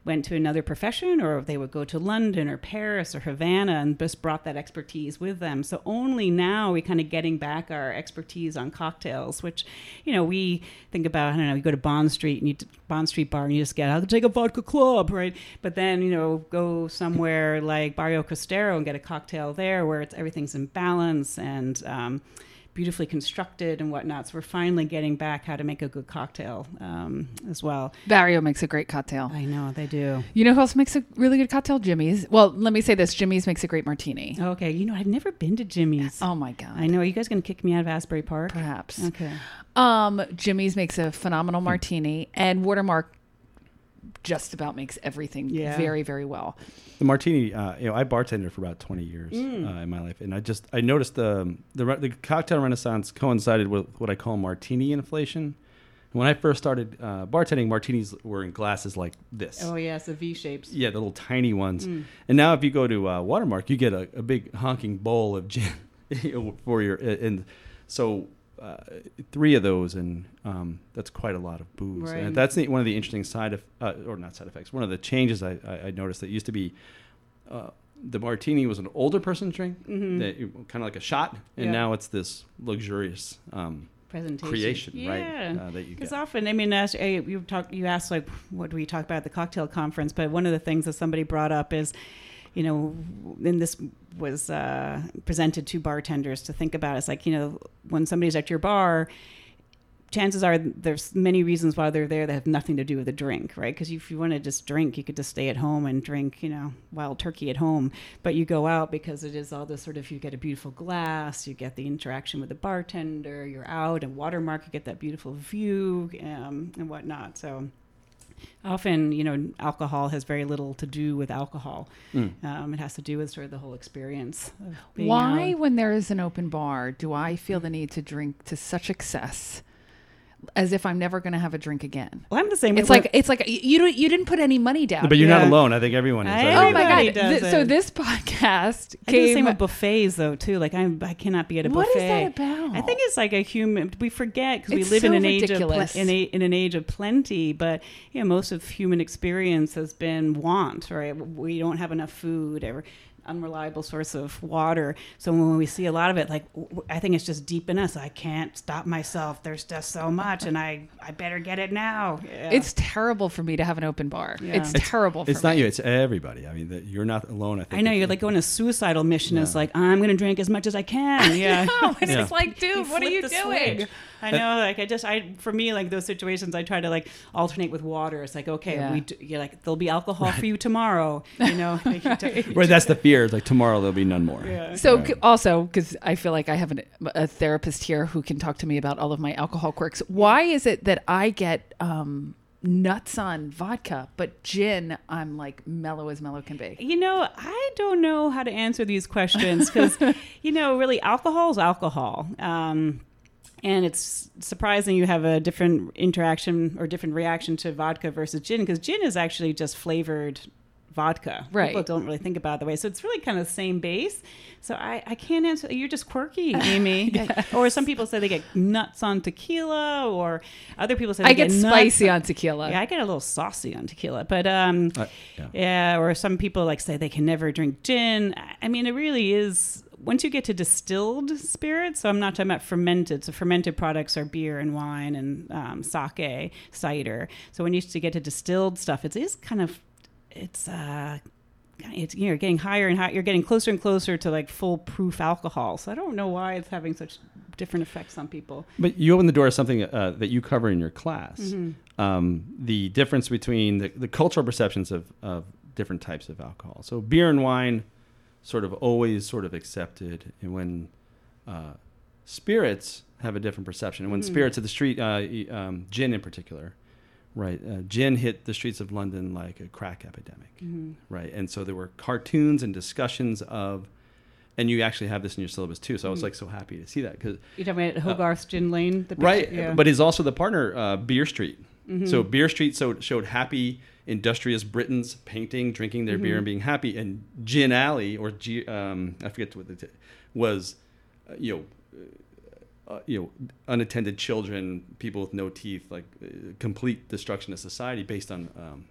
went to another profession or they would go to London or Paris or Havana and just brought that expertise with them. So only now we kind of getting back our expertise on cocktails, which, you know, we think about, I don't know, you go to Bond Street and you Bond Street bar and you just get, I'll take a vodka club, right? But then, you know, go somewhere like Barrio Costero and get a cocktail there where it's everything's in balance and, um, beautifully constructed and whatnot. So we're finally getting back how to make a good cocktail um, as well. Barrio makes a great cocktail. I know they do. You know who else makes a really good cocktail? Jimmy's. Well, let me say this: Jimmy's makes a great martini. Okay, you know I've never been to Jimmy's. Oh my god! I know. Are you guys going to kick me out of Asbury Park? Perhaps. Okay. Um, Jimmy's makes a phenomenal martini, and Watermark just about makes everything Yeah. very, very well. The martini, uh, you know, I bartended for about 20 years Mm. uh, in my life, and I just I noticed the the, the cocktail renaissance coincided with what I call martini inflation. When I first started uh, bartending, martinis were in glasses like this. Oh yes, the V shapes. Yeah, the little tiny ones. Mm. And now, if you go to uh, Watermark, you get a, a big honking bowl of gin [LAUGHS] for your and so uh, three of those, and um, that's quite a lot of booze. Right. And that's the, one of the interesting side of uh, or not side effects. One of the changes I, I, I noticed that used to be. Uh, the martini was an older person's drink, Mhm. that kind of like a shot, and Yeah. now it's this luxurious um, Presentation. creation, yeah. right? Uh, that you Because get. often, I mean, as, uh, you talk, you asked like, what do we talk about at the cocktail conference? But one of the things that somebody brought up is, you know, and this was uh, presented to bartenders to think about. It's like, you know, when somebody's at your bar, chances are there's many reasons why they're there that have nothing to do with the drink, right? Because if you want to just drink, you could just stay at home and drink, you know, wild turkey at home. But you go out because it is all this sort of you get a beautiful glass, you get the interaction with the bartender, you're out and watermark, you get that beautiful view um, and whatnot. So often, you know, alcohol has very little to do with alcohol. Mm. Um, it has to do with sort of the whole experience. Of being Why, out. when there is an open bar, do I feel the need to drink to such excess, as if I'm never going to have a drink again? Well, I'm the same. It's with- like it's like you don't you didn't put any money down. But you're not alone. I think everyone is. I- Oh my god! Th- so this podcast I do the same with buffets though too. Like I'm, I cannot be at a buffet. is that about? I think it's like a human. We forget because we It's live in so an age of in, a, in an age of plenty. But you know, most of human experience has been want. Right? We don't have enough food or unreliable source of water. So when we see a lot of it, like I think it's just deep in us. I can't stop myself. There's just so much, and I I better get it now. Yeah. It's terrible for me to have an open bar. Yeah. It's, It's- terrible. For It's not me. you. It's everybody. I mean, that you're not alone. I think. I know you're like going a suicidal mission. It's Yeah. like I'm going to drink as much as I can. Yeah. No, [LAUGHS] it's Yeah. like, dude, what are you doing? switch. I know, like I just, I for me, like those situations, I try to like alternate with water. It's like, okay, Yeah. we, do, you're like, there'll be alcohol for you tomorrow. You know, [LAUGHS] Like, Right, [LAUGHS] that's the fear. It's like tomorrow there'll be none more. Yeah. So Right. also, because I feel like I have an, a therapist here who can talk to me about all of my alcohol quirks. Why is it that I get um, nuts on vodka, but gin, I'm like mellow as mellow can be. You know, I don't know how to answer these questions because, [LAUGHS] you know, really alcohol is alcohol. Um, and it's surprising you have a different interaction or different reaction to vodka versus gin because gin is actually just flavored vodka. Right. People don't really think about it the way. So it's really kind of the same base. So I, I can't answer. You're just quirky, Amy. [LAUGHS] Or some people say they get nuts on tequila, or other people say they I get nuts spicy on tequila. yeah, I get a little saucy on tequila, but um, Uh, yeah. yeah. Or some people like say they can never drink gin. I- I mean, it really is. Once you get to distilled spirits, so I'm not talking about fermented. So fermented products are beer and wine and um, sake, cider. So when you used to get to distilled stuff, it is kind of, it's uh, it's you're getting higher and higher. You're getting closer and closer to like full proof alcohol. So I don't know why it's having such different effects on people. But you open the door to something uh, that you cover in your class. Mm-hmm. Um, the difference between the, the cultural perceptions of, of different types of alcohol. So beer and wine, sort of always sort of accepted, and when uh, spirits have a different perception, and when Mm-hmm. spirits of the street, uh, um, gin in particular, right? Uh, gin hit the streets of London like a crack epidemic, Mm-hmm. right? And so there were cartoons and discussions of. And you actually have this in your syllabus too, so I was like so happy to see that because You're talking about Hogarth's Gin Lane, the picture- right yeah. but he's also the partner uh, beer street Mm-hmm. so beer street so, showed happy industrious britons painting drinking their Mm-hmm. beer and being happy and gin alley or G, um, i forget what it was uh, you know uh, you know unattended children people with no teeth like uh, complete destruction of society based on um,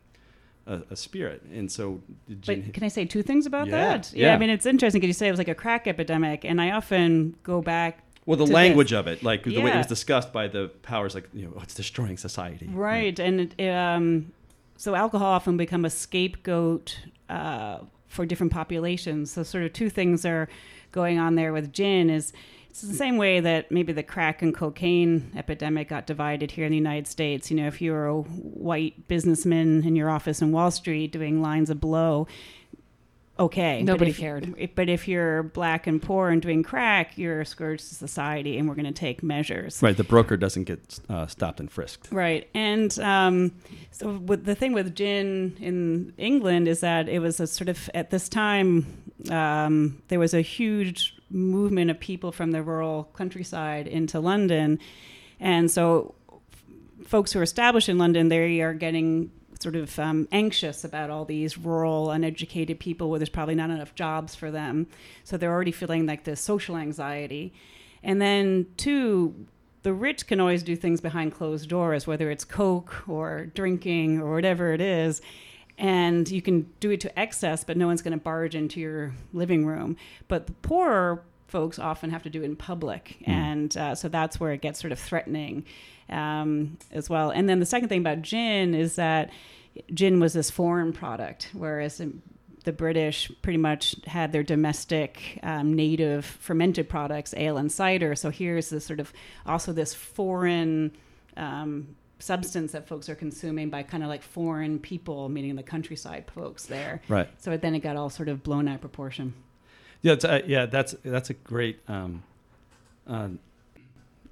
a, a spirit and so But can I say two things about Yeah, that? Yeah, yeah. I mean it's interesting because you say it was like a crack epidemic, and I often go back. well the language this. of it like the way it was discussed by the powers like you know oh, it's destroying society Right, and it, um, so alcohol often become a scapegoat uh, for different populations. So sort of two things are going on there with gin is it's the same way that maybe the crack and cocaine epidemic got divided here in the United States. You know, if you're a white businessman in your office in Wall Street doing lines of blow, okay. But Nobody if- cared. But if you're black and poor and doing crack, you're a scourge to society, and we're going to take measures. Right, the broker doesn't get uh, stopped and frisked. Right. And um, so with the thing with gin in England is that it was a sort of, at this time, um, there was a huge movement of people from the rural countryside into London. And so f- folks who are established in London, they are getting sort of um, anxious about all these rural, uneducated people where there's probably not enough jobs for them. So they're already feeling like this social anxiety. And then, two, the rich can always do things behind closed doors, whether it's Coke or drinking or whatever it is. And you can do it to excess, but no one's going to barge into your living room. But the poorer folks often have to do it in public. And uh, so that's where it gets sort of threatening um, as well. And then the second thing about gin is that gin was this foreign product, whereas the British pretty much had their domestic, um, native fermented products, ale and cider. So here's this sort of also this foreign um, substance that folks are consuming by kind of like foreign people, meaning the countryside folks there. Right. So then it got all sort of blown out of proportion. Yeah, it's, uh, yeah, that's that's a great. Um, uh,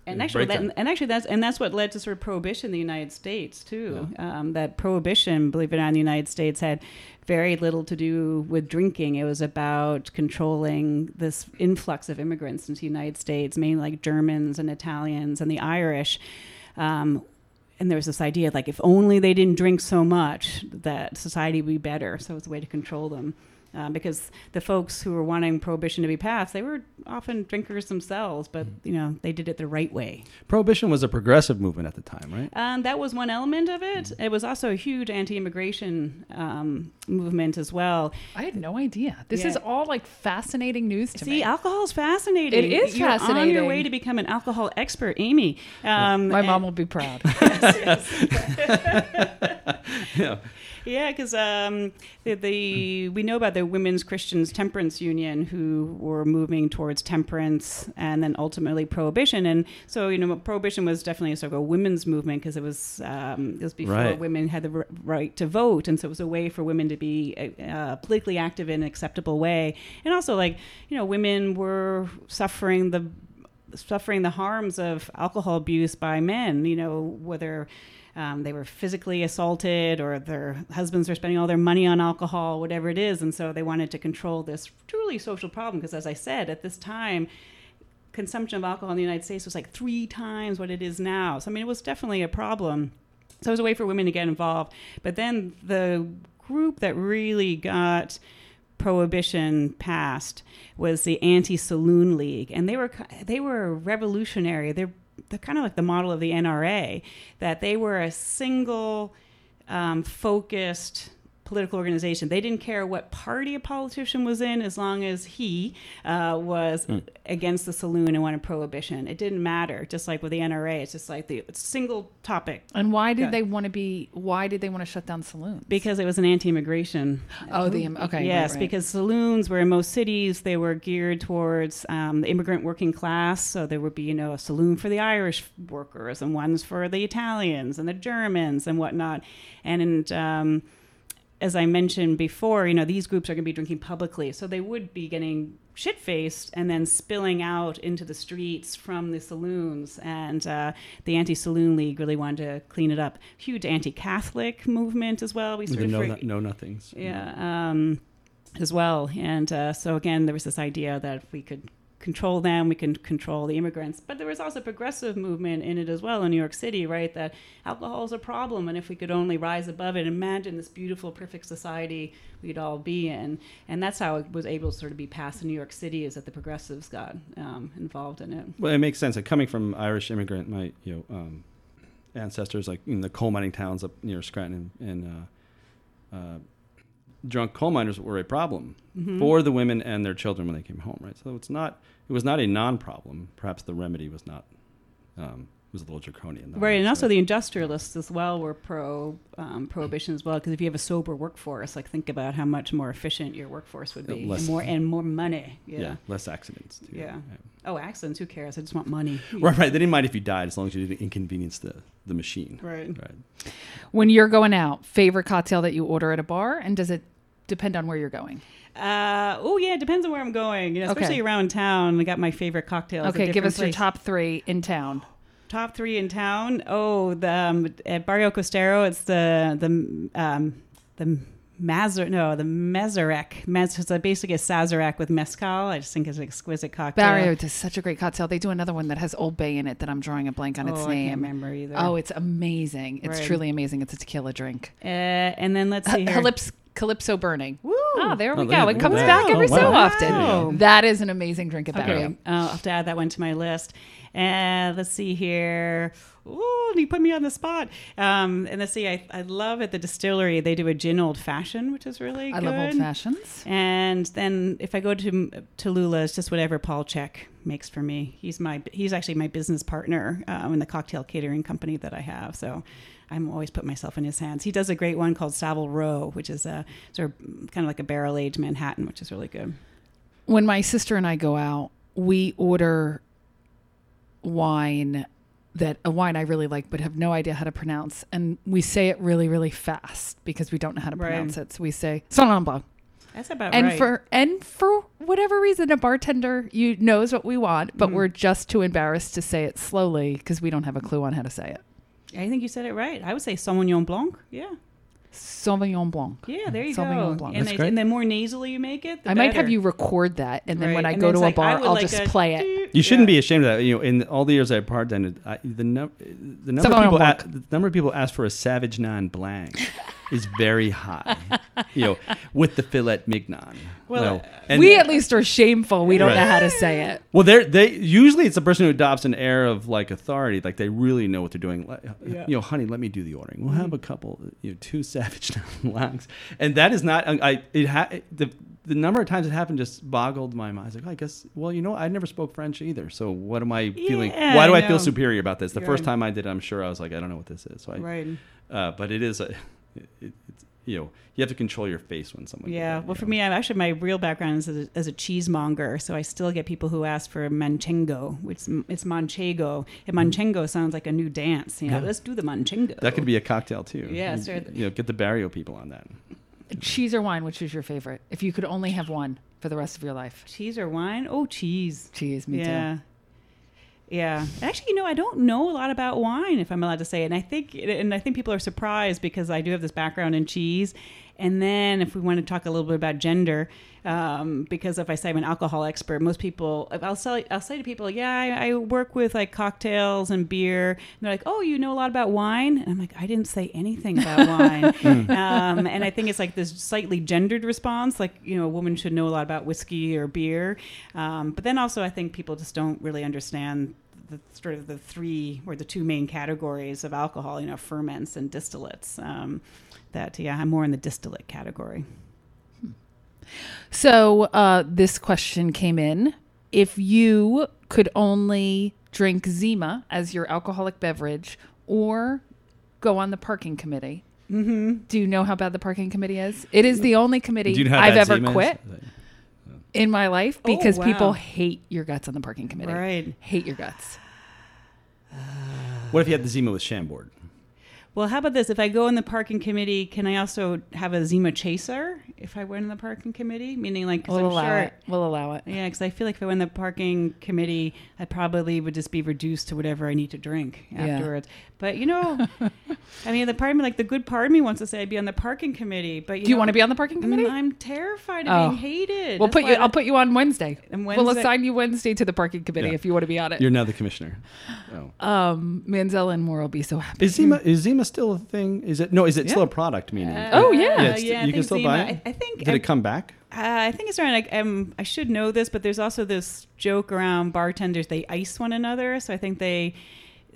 And actually, that, and actually, that's and that's what led to sort of prohibition in the United States too. Um, that prohibition, believe it or not, in the United States had very little to do with drinking. It was about controlling this influx of immigrants into the United States, mainly like Germans and Italians and the Irish. Um, and there was this idea like if only they didn't drink so much, that society would be better. So it was a way to control them. Um, because the folks who were wanting prohibition to be passed, they were often drinkers themselves, but you know they did it the right way. prohibition was a progressive movement at the time, right? Um, that was one element of it. It was also a huge anti-immigration um, movement as well. I had no idea. This Yeah. is all like fascinating news to See, me. See, alcohol is fascinating. It is You're on your way to become an alcohol expert, Amy. Um, My and- mom will be proud. [LAUGHS] [LAUGHS] [LAUGHS] yeah. Yeah, because um, the, the we know about the Women's Christians Temperance Union who were moving towards temperance and then ultimately prohibition. And so you know, prohibition was definitely a sort of a women's movement because it was um, it was before Right. women had the r- right to vote, and so it was a way for women to be uh, politically active in an acceptable way. And also, like you know, women were suffering the suffering the harms of alcohol abuse by men. You know, whether um, they were physically assaulted or their husbands were spending all their money on alcohol, whatever it is, and so they wanted to control this truly social problem. Because, as I said, at this time. Consumption of alcohol in the United States was like three times what it is now. So, I mean, it was definitely a problem. So, it was a way for women to get involved. But then the group that really got prohibition passed was the anti-saloon league and they were they were revolutionary they're they're kind of like the model of the NRA that they were a single um, focused political organization. They didn't care what party a politician was in as long as he uh, was mm. against the saloon and wanted prohibition. It didn't matter. Just like with the NRA, it's just like the single topic. And why did yeah. they want to be? Why did they want to shut down saloons? Because it was an anti-immigration. Oh, the okay. Yes, right, right. because saloons were in most cities. They were geared towards um, the immigrant working class. So there would be, you know, a saloon for the Irish workers and ones for the Italians and the Germans and whatnot. And in, um, as I mentioned before, you know, these groups are going to be drinking publicly. So they would be getting shit faced and then spilling out into the streets from the saloons. And uh, the Anti Saloon League really wanted to clean it up. Huge anti Catholic movement as well. We sort of know, no, Know Nothings. Yeah. Um, as well. And uh, so, again, there was this idea that we could control them, we can control the immigrants. But there was also a progressive movement in it as well in New York City, right? That alcohol is a problem, and if we could only rise above it, imagine this beautiful, perfect society we'd all be in. And that's how it was able to sort of be passed in New York City, is that the progressives got um, involved in it. Well, it makes sense. Coming from Irish immigrant, my you know um, ancestors, like in the coal mining towns up near Scranton and. Uh, uh, drunk coal miners were a problem mm-hmm. for the women and their children when they came home, right? So it's not it was not a non-problem. Perhaps the remedy was not um, was a little draconian. Right, and also the industrialists as well were pro um, prohibition as well. Because if you have a sober workforce, like think about how much more efficient your workforce would be, less, and more [LAUGHS] and more money. Yeah, yeah less accidents. Too. Yeah. yeah. Oh, accidents. Who cares? I just want money. [LAUGHS] Right, right. They didn't mind if you died as long as you didn't inconvenience the the machine. Right. Right. When you're going out, favorite cocktail that you order at a bar, and does it depend on where you're going? Uh, oh yeah, it depends on where I'm going. You know, especially okay. around town. I got my favorite cocktails. Okay, give us place. your top three in town. Top three in town. Oh, the um, at Barrio Costero, it's the the um, the Mazur, no, the Mezarek. Mez, it's basically a Sazerac with mezcal. I just think it's an exquisite cocktail. Barrio does such a great cocktail. They do another one that has Old Bay in it that I'm drawing a blank on its oh, name. I can't remember either. Oh, it's amazing. It's right. truly amazing. It's a tequila drink. Uh, and then let's see here. Calypso Burning. Woo! Oh, there we oh, go. It comes back every oh, wow. so often. Wow. That is an amazing drink at okay. Barrio. Uh, I'll have to add that one to my list. And let's see here. Oh, you put me on the spot. Um, and let's see, I, I love at the distillery, they do a gin old fashioned, which is really I good. love old fashions. And then if I go to Tallulah, it's just whatever Paul Chek makes for me. He's my he's actually my business partner um, in the cocktail catering company that I have. So I'm always put myself in his hands. He does a great one called Savile Row, which is a sort of kind of like a barrel aged Manhattan, which is really good. When my sister and I go out, we order wine that a wine I really like but have no idea how to pronounce, and we say it really, really fast because we don't know how to pronounce right. it. So we say Sauvignon Blanc. That's about and right. for and for whatever reason, a bartender you knows what we want, but mm. we're just too embarrassed to say it slowly because we don't have a clue on how to say it. I think you said it right. I would say Sauvignon Blanc. Yeah. Sauvignon Blanc. Yeah, there you Sauvignon go. Blanc. And, That's great. and the more nasally you make it, the I better. might have you record that, and then right. when I and go to a like, bar, I'll like just play it. You shouldn't yeah. be ashamed of that. You know, in all the years I bartended, I, the, no, the number of people a, the number of people ask for a Savagnin Blanc [LAUGHS] is very high. you know, with the filet mignon. Well, you know, and we at least are shameful. We don't right. know how to say it. Well, they they usually it's the person who adopts an air of like authority, like they really know what they're doing. Yeah. You know, honey, let me do the ordering. We'll mm-hmm. have a couple, you know, two Savage [LAUGHS] Blancs, and that is not. I it ha, the the number of times it happened just boggled my mind. I was like, oh, I guess, well, you know, I never spoke French either. So what am I feeling? Why do I, I feel superior about this? The You're first time I did, I'm sure I was like, I don't know what this is. So I, right. Uh, but it is a, it, it's, you know, you have to control your face when someone. Yeah. That, well, for know. me, I'm actually my real background is as a, as a, cheesemonger, so I still get people who ask for manchego, which it's manchego. And mm. manchego sounds like a new dance. You know, yeah. let's do the manchego. That could be a cocktail too. Yeah. You, sure. you know, get the Barrio people on that. Cheese or wine? Which is your favorite? If you could only have one for the rest of your life, cheese or wine? Oh, cheese. Cheese. Me yeah. too. Yeah, actually, you know, I don't know a lot about wine, if I'm allowed to say it. And I think, and I think people are surprised because I do have this background in cheese. And then, if we want to talk a little bit about gender, um, because if I say I'm an alcohol expert, most people, I'll say, I'll say to people, yeah, I, I work with like cocktails and beer. And they're like, oh, you know a lot about wine? And I'm like, I didn't say anything about [LAUGHS] wine. um, and I think it's like this slightly gendered response, like you know, a woman should know a lot about whiskey or beer. Um, but then also, I think people just don't really understand the sort of the three or the two main categories of alcohol, you know, ferments and distillates. Um, that yeah, I'm more in the distillate category. So uh, this question came in: If you could only drink Zima as your alcoholic beverage, or go on the parking committee, Mm-hmm. do you know how bad the parking committee is? It is the only committee you know I've ever Zima is? quit in my life Oh, because people hate your guts on the parking committee. Right. Hate your guts. What if you had the Zima with Chambord? Well, how about this? If I go in the parking committee, can I also have a Zima chaser if I went in the parking committee? Meaning, like, 'cause We'll I'm allow sure. it. We'll allow it. Yeah, because I feel like if I went in the parking committee, I probably would just be reduced to whatever I need to drink Yeah. Afterwards. But you know, I mean, the part of me, like the good part of me, wants to say I'd be on the parking committee. But you Do you know, want to be on the parking committee? Mm, I'm terrified of Oh. being hated. We'll That's put you. I- I'll put you on Wednesday. And We'll assign you Wednesday to the parking committee Yeah. if you want to be on it. You're now the commissioner. Oh. um, Manzel and Moore will be so happy. Is Zima is Zima still a thing? Is it no? Is it still a product? Meaning, Uh, Oh, yeah. yeah, it's- I you can still Zima- buy it? I, I think did I, it come back? Uh, I think it's around like um, I should know this, but there's also this joke around bartenders. They ice one another, so I think they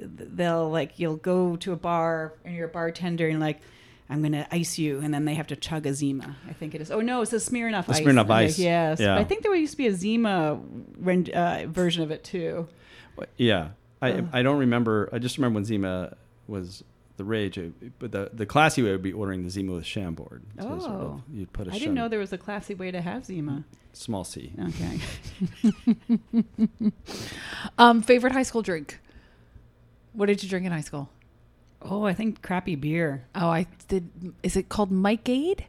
they'll like you'll go to a bar and you're a bartender and like I'm gonna ice you, and then they have to chug a Zima. I think it is. Oh no, it's a Smirnoff A ice. Smirnoff I'm like, Ice. yes, Yeah. I think there used to be a Zima uh, version of it too. Yeah, I Uh. I don't remember. I just remember when Zima was the rage. But the the classy way would be ordering the Zima with Chambord. So sort of Oh. you'd put a I didn't know there was a classy way to have Zima. small c. Okay. [LAUGHS] [LAUGHS] Um, favorite high school drink. What did you drink in high school? Oh, I think crappy beer. Oh, I did. Is it called Mike Aid?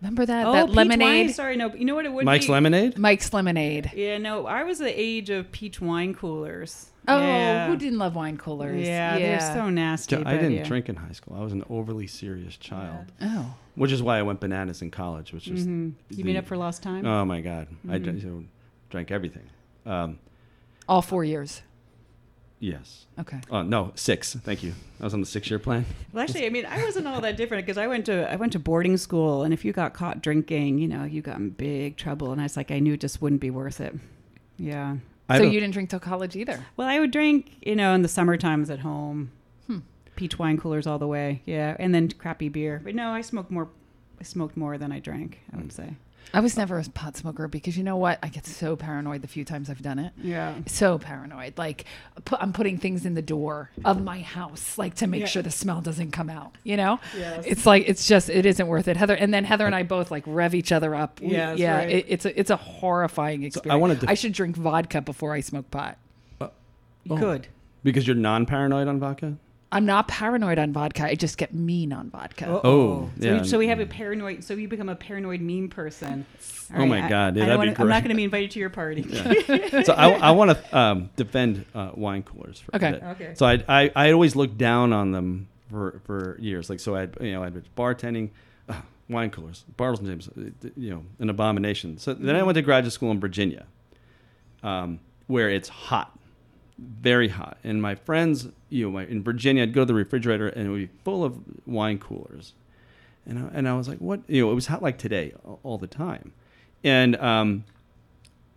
Remember that oh, that peach lemonade? Wine. Sorry, no. You know what it would be? Mike's be? Lemonade. Mike's lemonade. Yeah, no, I was the age of peach wine coolers. Oh, yeah. who didn't love wine coolers? Yeah, they're so nasty. I didn't yeah. drink in high school. I was an overly serious child, Oh, which is why I went bananas in college. Which is Mhm. You the- made up for lost time. Oh my god, I Mhm. drank, so drank everything. Um, all four years. Yes. Okay. Oh no, six. Thank you. I was on the six-year plan. Well, actually, I mean, I wasn't all that different because I went to I went to boarding school, and if you got caught drinking, you know, you got in big trouble. And I was like, I knew it just wouldn't be worth it. Yeah. I so you didn't drink till college either. Well, I would drink, you know, in the summer times at home, Hmm. peach wine coolers all the way. Yeah, and then crappy beer. But no, I smoked more. I smoked more than I drank. I would say. I was never a pot smoker because you know what? I get so paranoid the few times I've done it. Yeah. So paranoid. Like pu- I'm putting things in the door of my house, like to make Yeah. sure the smell doesn't come out. You know, Yes. it's like it's just it isn't worth it. Heather and then Heather and I both like rev each other up. We- Yeah, yeah. right. It, it's a it's a horrifying experience. wanna def- I should drink vodka before I smoke pot. Uh, you Oh. could. Because you're non-paranoid on vodka. I'm not paranoid on vodka. I just get mean on vodka. Oh, so, yeah. we, so we have a paranoid. So you become a paranoid meme person. All Oh my God, yeah, I that'd don't be wanna- I'm not going to be invited to your party. [LAUGHS] so I, I want to um, defend uh, wine coolers for Okay. a bit. Okay. So I, I I always looked down on them for, for years. Like so I you know I was bartending, uh, wine coolers, Bartles and James, uh, you know, an abomination. So then I went to graduate school in Virginia, um, where it's hot, very hot. And my friends, you know, my, in Virginia, I'd go to the refrigerator and it would be full of wine coolers. And I, and I was like, what? You know, it was hot like today all, the time. And um,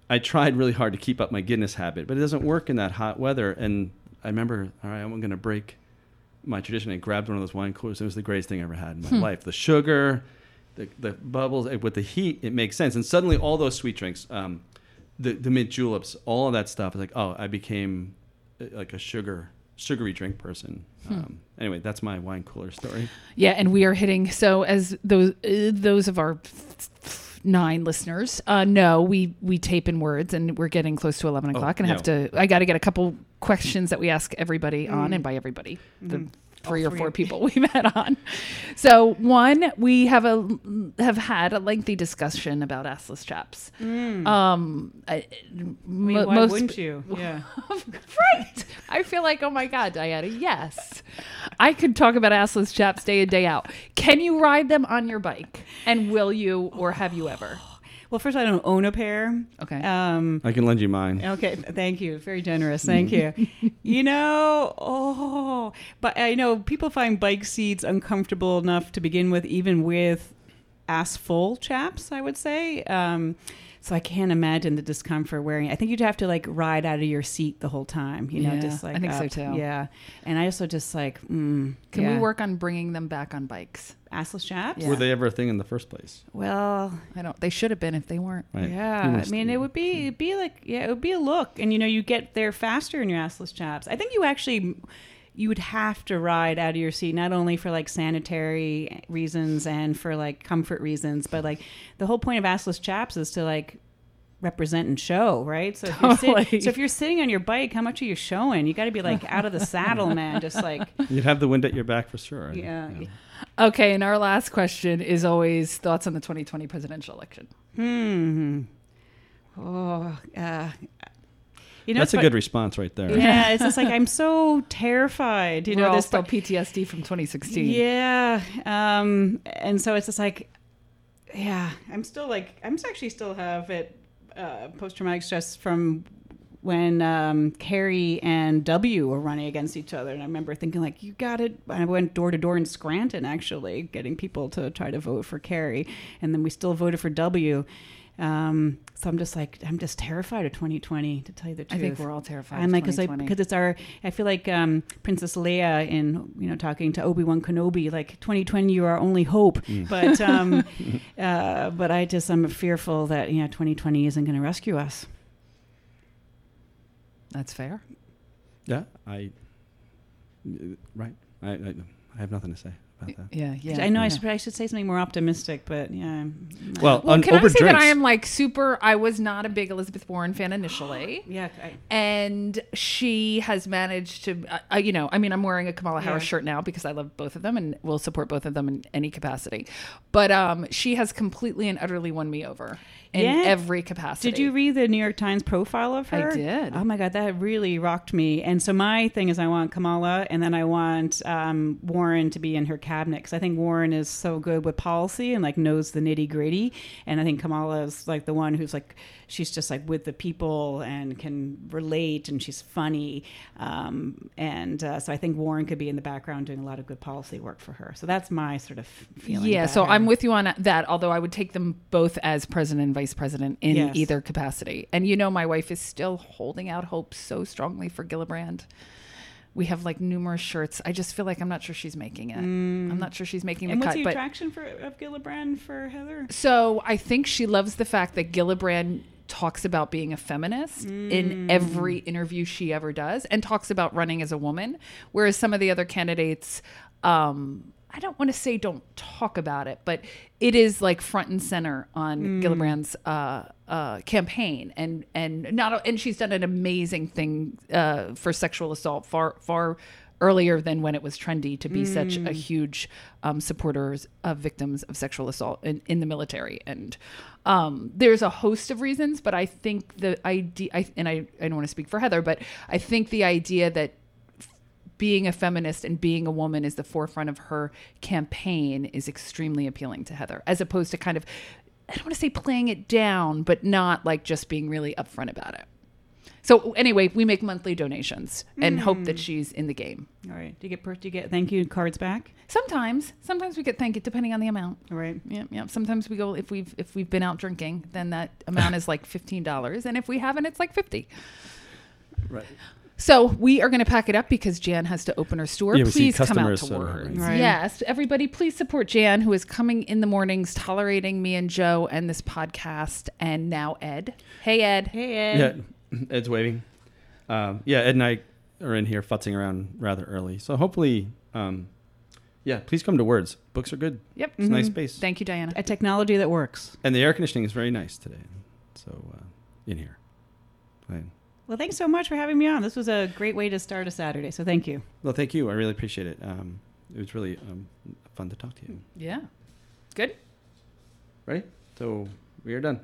I tried really hard to keep up my Guinness habit, but it doesn't work in that hot weather. And I remember, all right, I'm going to break my tradition. I grabbed one of those wine coolers. It was the greatest thing I ever had in my Hmm. life. The sugar, the, the bubbles, eh, with the heat, it makes sense. And suddenly, all those sweet drinks, um, the, the mint juleps, all of that stuff, is like, oh, I became uh, like a sugar sugary drink person. Hmm. Um, anyway, that's my wine cooler story. Yeah, and we are hitting. So as those uh, those of our nine listeners uh, know, we we tape in words, and we're getting close to eleven o'clock, and I have to. I got to get a couple questions that we ask everybody on, and by everybody, the three or four people [LAUGHS] we've had on. So one, we have a have had a lengthy discussion about assless chaps. Um, I, mean, why most wouldn't you? [LAUGHS] Yeah. right. I feel like, oh my God, Diana, yes. I could talk about assless chaps day in, day out. Can you ride them on your bike? And will you, or have you ever? Well, first, I don't own a pair. Okay. Um, I can lend you mine. Okay, thank you. Very generous. Thank you. [LAUGHS] you know, oh, but I know people find bike seats uncomfortable enough to begin with, even with ass full chaps, I would say. Um, so I can't imagine the discomfort wearing. I think you'd have to like ride out of your seat the whole time. You know, Yeah, just like I think so too. Yeah, and I also just like, mm, Can yeah. we work on bringing them back on bikes? assless chaps? Yeah. Were they ever a thing in the first place? Well, I don't. They should have been if they weren't. Right. Yeah, I mean, it would be it'd be like yeah, it would be a look, and you know, you get there faster in your assless chaps. I think you actually you would have to ride out of your seat not only for like sanitary reasons and for like comfort reasons, but like the whole point of assless chaps is to like represent and show, right? So if, you're sit- so if you're sitting on your bike, how much are you showing? You got to be like out of the saddle, [LAUGHS] man. Just like You'd have the wind at your back for sure. yeah. Okay, and our last question is always thoughts on the 2020 presidential election. Hmm. Oh, uh, you know, That's it's a good response right there. Yeah, it's just like I'm so terrified. You You know, know, this still but- PTSD from 2016. Yeah, um, and so it's just like, yeah, I'm still like I'm actually still have it uh, post traumatic stress from when um, Kerry and W were running against each other, and I remember thinking like, you got it. I went door to door in Scranton actually, getting people to try to vote for Kerry, and then we still voted for W. Um, so I'm just like I'm just terrified of 2020 to tell you the truth. I think we're all terrified. I'm like, because because it's our. I feel like um, Princess Leia in you know talking to Obi Wan Kenobi, like 2020, you are our only hope. [LAUGHS] But um, [LAUGHS] uh, but I just I'm fearful that you know 2020 isn't going to rescue us. That's fair. Yeah, I. Right. I, I, I have nothing to say about that. Yeah, yeah. I know I, should, I should say something more optimistic, but yeah. Well, Well, on, can over I say drinks. that I am like super? I was not a big Elizabeth Warren fan initially, [GASPS] yeah. I, and she has managed to. Uh, uh, you know, I mean, I'm wearing a Kamala Harris Yeah. shirt now because I love both of them and will support both of them in any capacity. But um, she has completely and utterly won me over in Yeah. every capacity. Did you read the New York Times profile of her? I did. Oh my god, that really rocked me. And so my thing is, I want Kamala, and then I want um, Warren to be in her cabinet because I think Warren is so good with policy and like knows the nitty gritty. And I think Kamala is like the one who's like she's just like with the people and can relate, and she's funny. Um, and uh, so I think Warren could be in the background doing a lot of good policy work for her. So that's my sort of feeling. Yeah, so her. I'm with you on that. Although I would take them both as president and vice president in Yes. either capacity. And you know, my wife is still holding out hope so strongly for Gillibrand. We have like numerous shirts. I just feel like I'm not sure she's making it. I'm not sure she's making And the what's cut. the But attraction for of Gillibrand for Heather? so I think she loves the fact that Gillibrand talks about being a feminist in every interview she ever does and talks about running as a woman, whereas some of the other candidates, um, I don't want to say don't talk about it, but it is like front and center on Gillibrand's uh, uh, campaign, and and not and she's done an amazing thing uh, for sexual assault far far earlier than when it was trendy to be such a huge um, supporters of victims of sexual assault in, in the military. And um, there's a host of reasons, but I think the idea, I, and I, I don't want to speak for Heather, but I think the idea that being a feminist and being a woman is the forefront of her campaign is extremely appealing to Heather, as opposed to kind of, I don't want to say playing it down, but not like just being really upfront about it. So anyway, we make monthly donations and hope that hmm. she's in the game. All right. Do you get per- do you get thank you cards back? Sometimes, sometimes we get thank you depending on the amount. All right. Yeah, yeah. Sometimes we go if we've if we've been out drinking, then that amount is like fifteen dollars, and if we haven't, it's like fifty. Right. So we are going to pack it up because Jan has to open her store. Yeah, please come out to that are Right. Yes, everybody, please support Jan, who is coming in the mornings, tolerating me and Joe and this podcast, and now Ed. Hey, Ed. Hey Ed. Yeah, [LAUGHS] Ed's waving. Um, yeah, Ed and I are in here futzing around rather early, so hopefully, um, yeah, please come to Words. Books are good. Yep. It's a nice Mhm. space, Thank you, Diana. A technology that works. and the air conditioning is very nice today. So uh, in here, Fine. Well, thanks so much for having me on. This was a great way to start a Saturday. So thank you. Well, thank you. I really appreciate it. Um, it was really um, fun to talk to you. Yeah. Good. Ready? So we are done.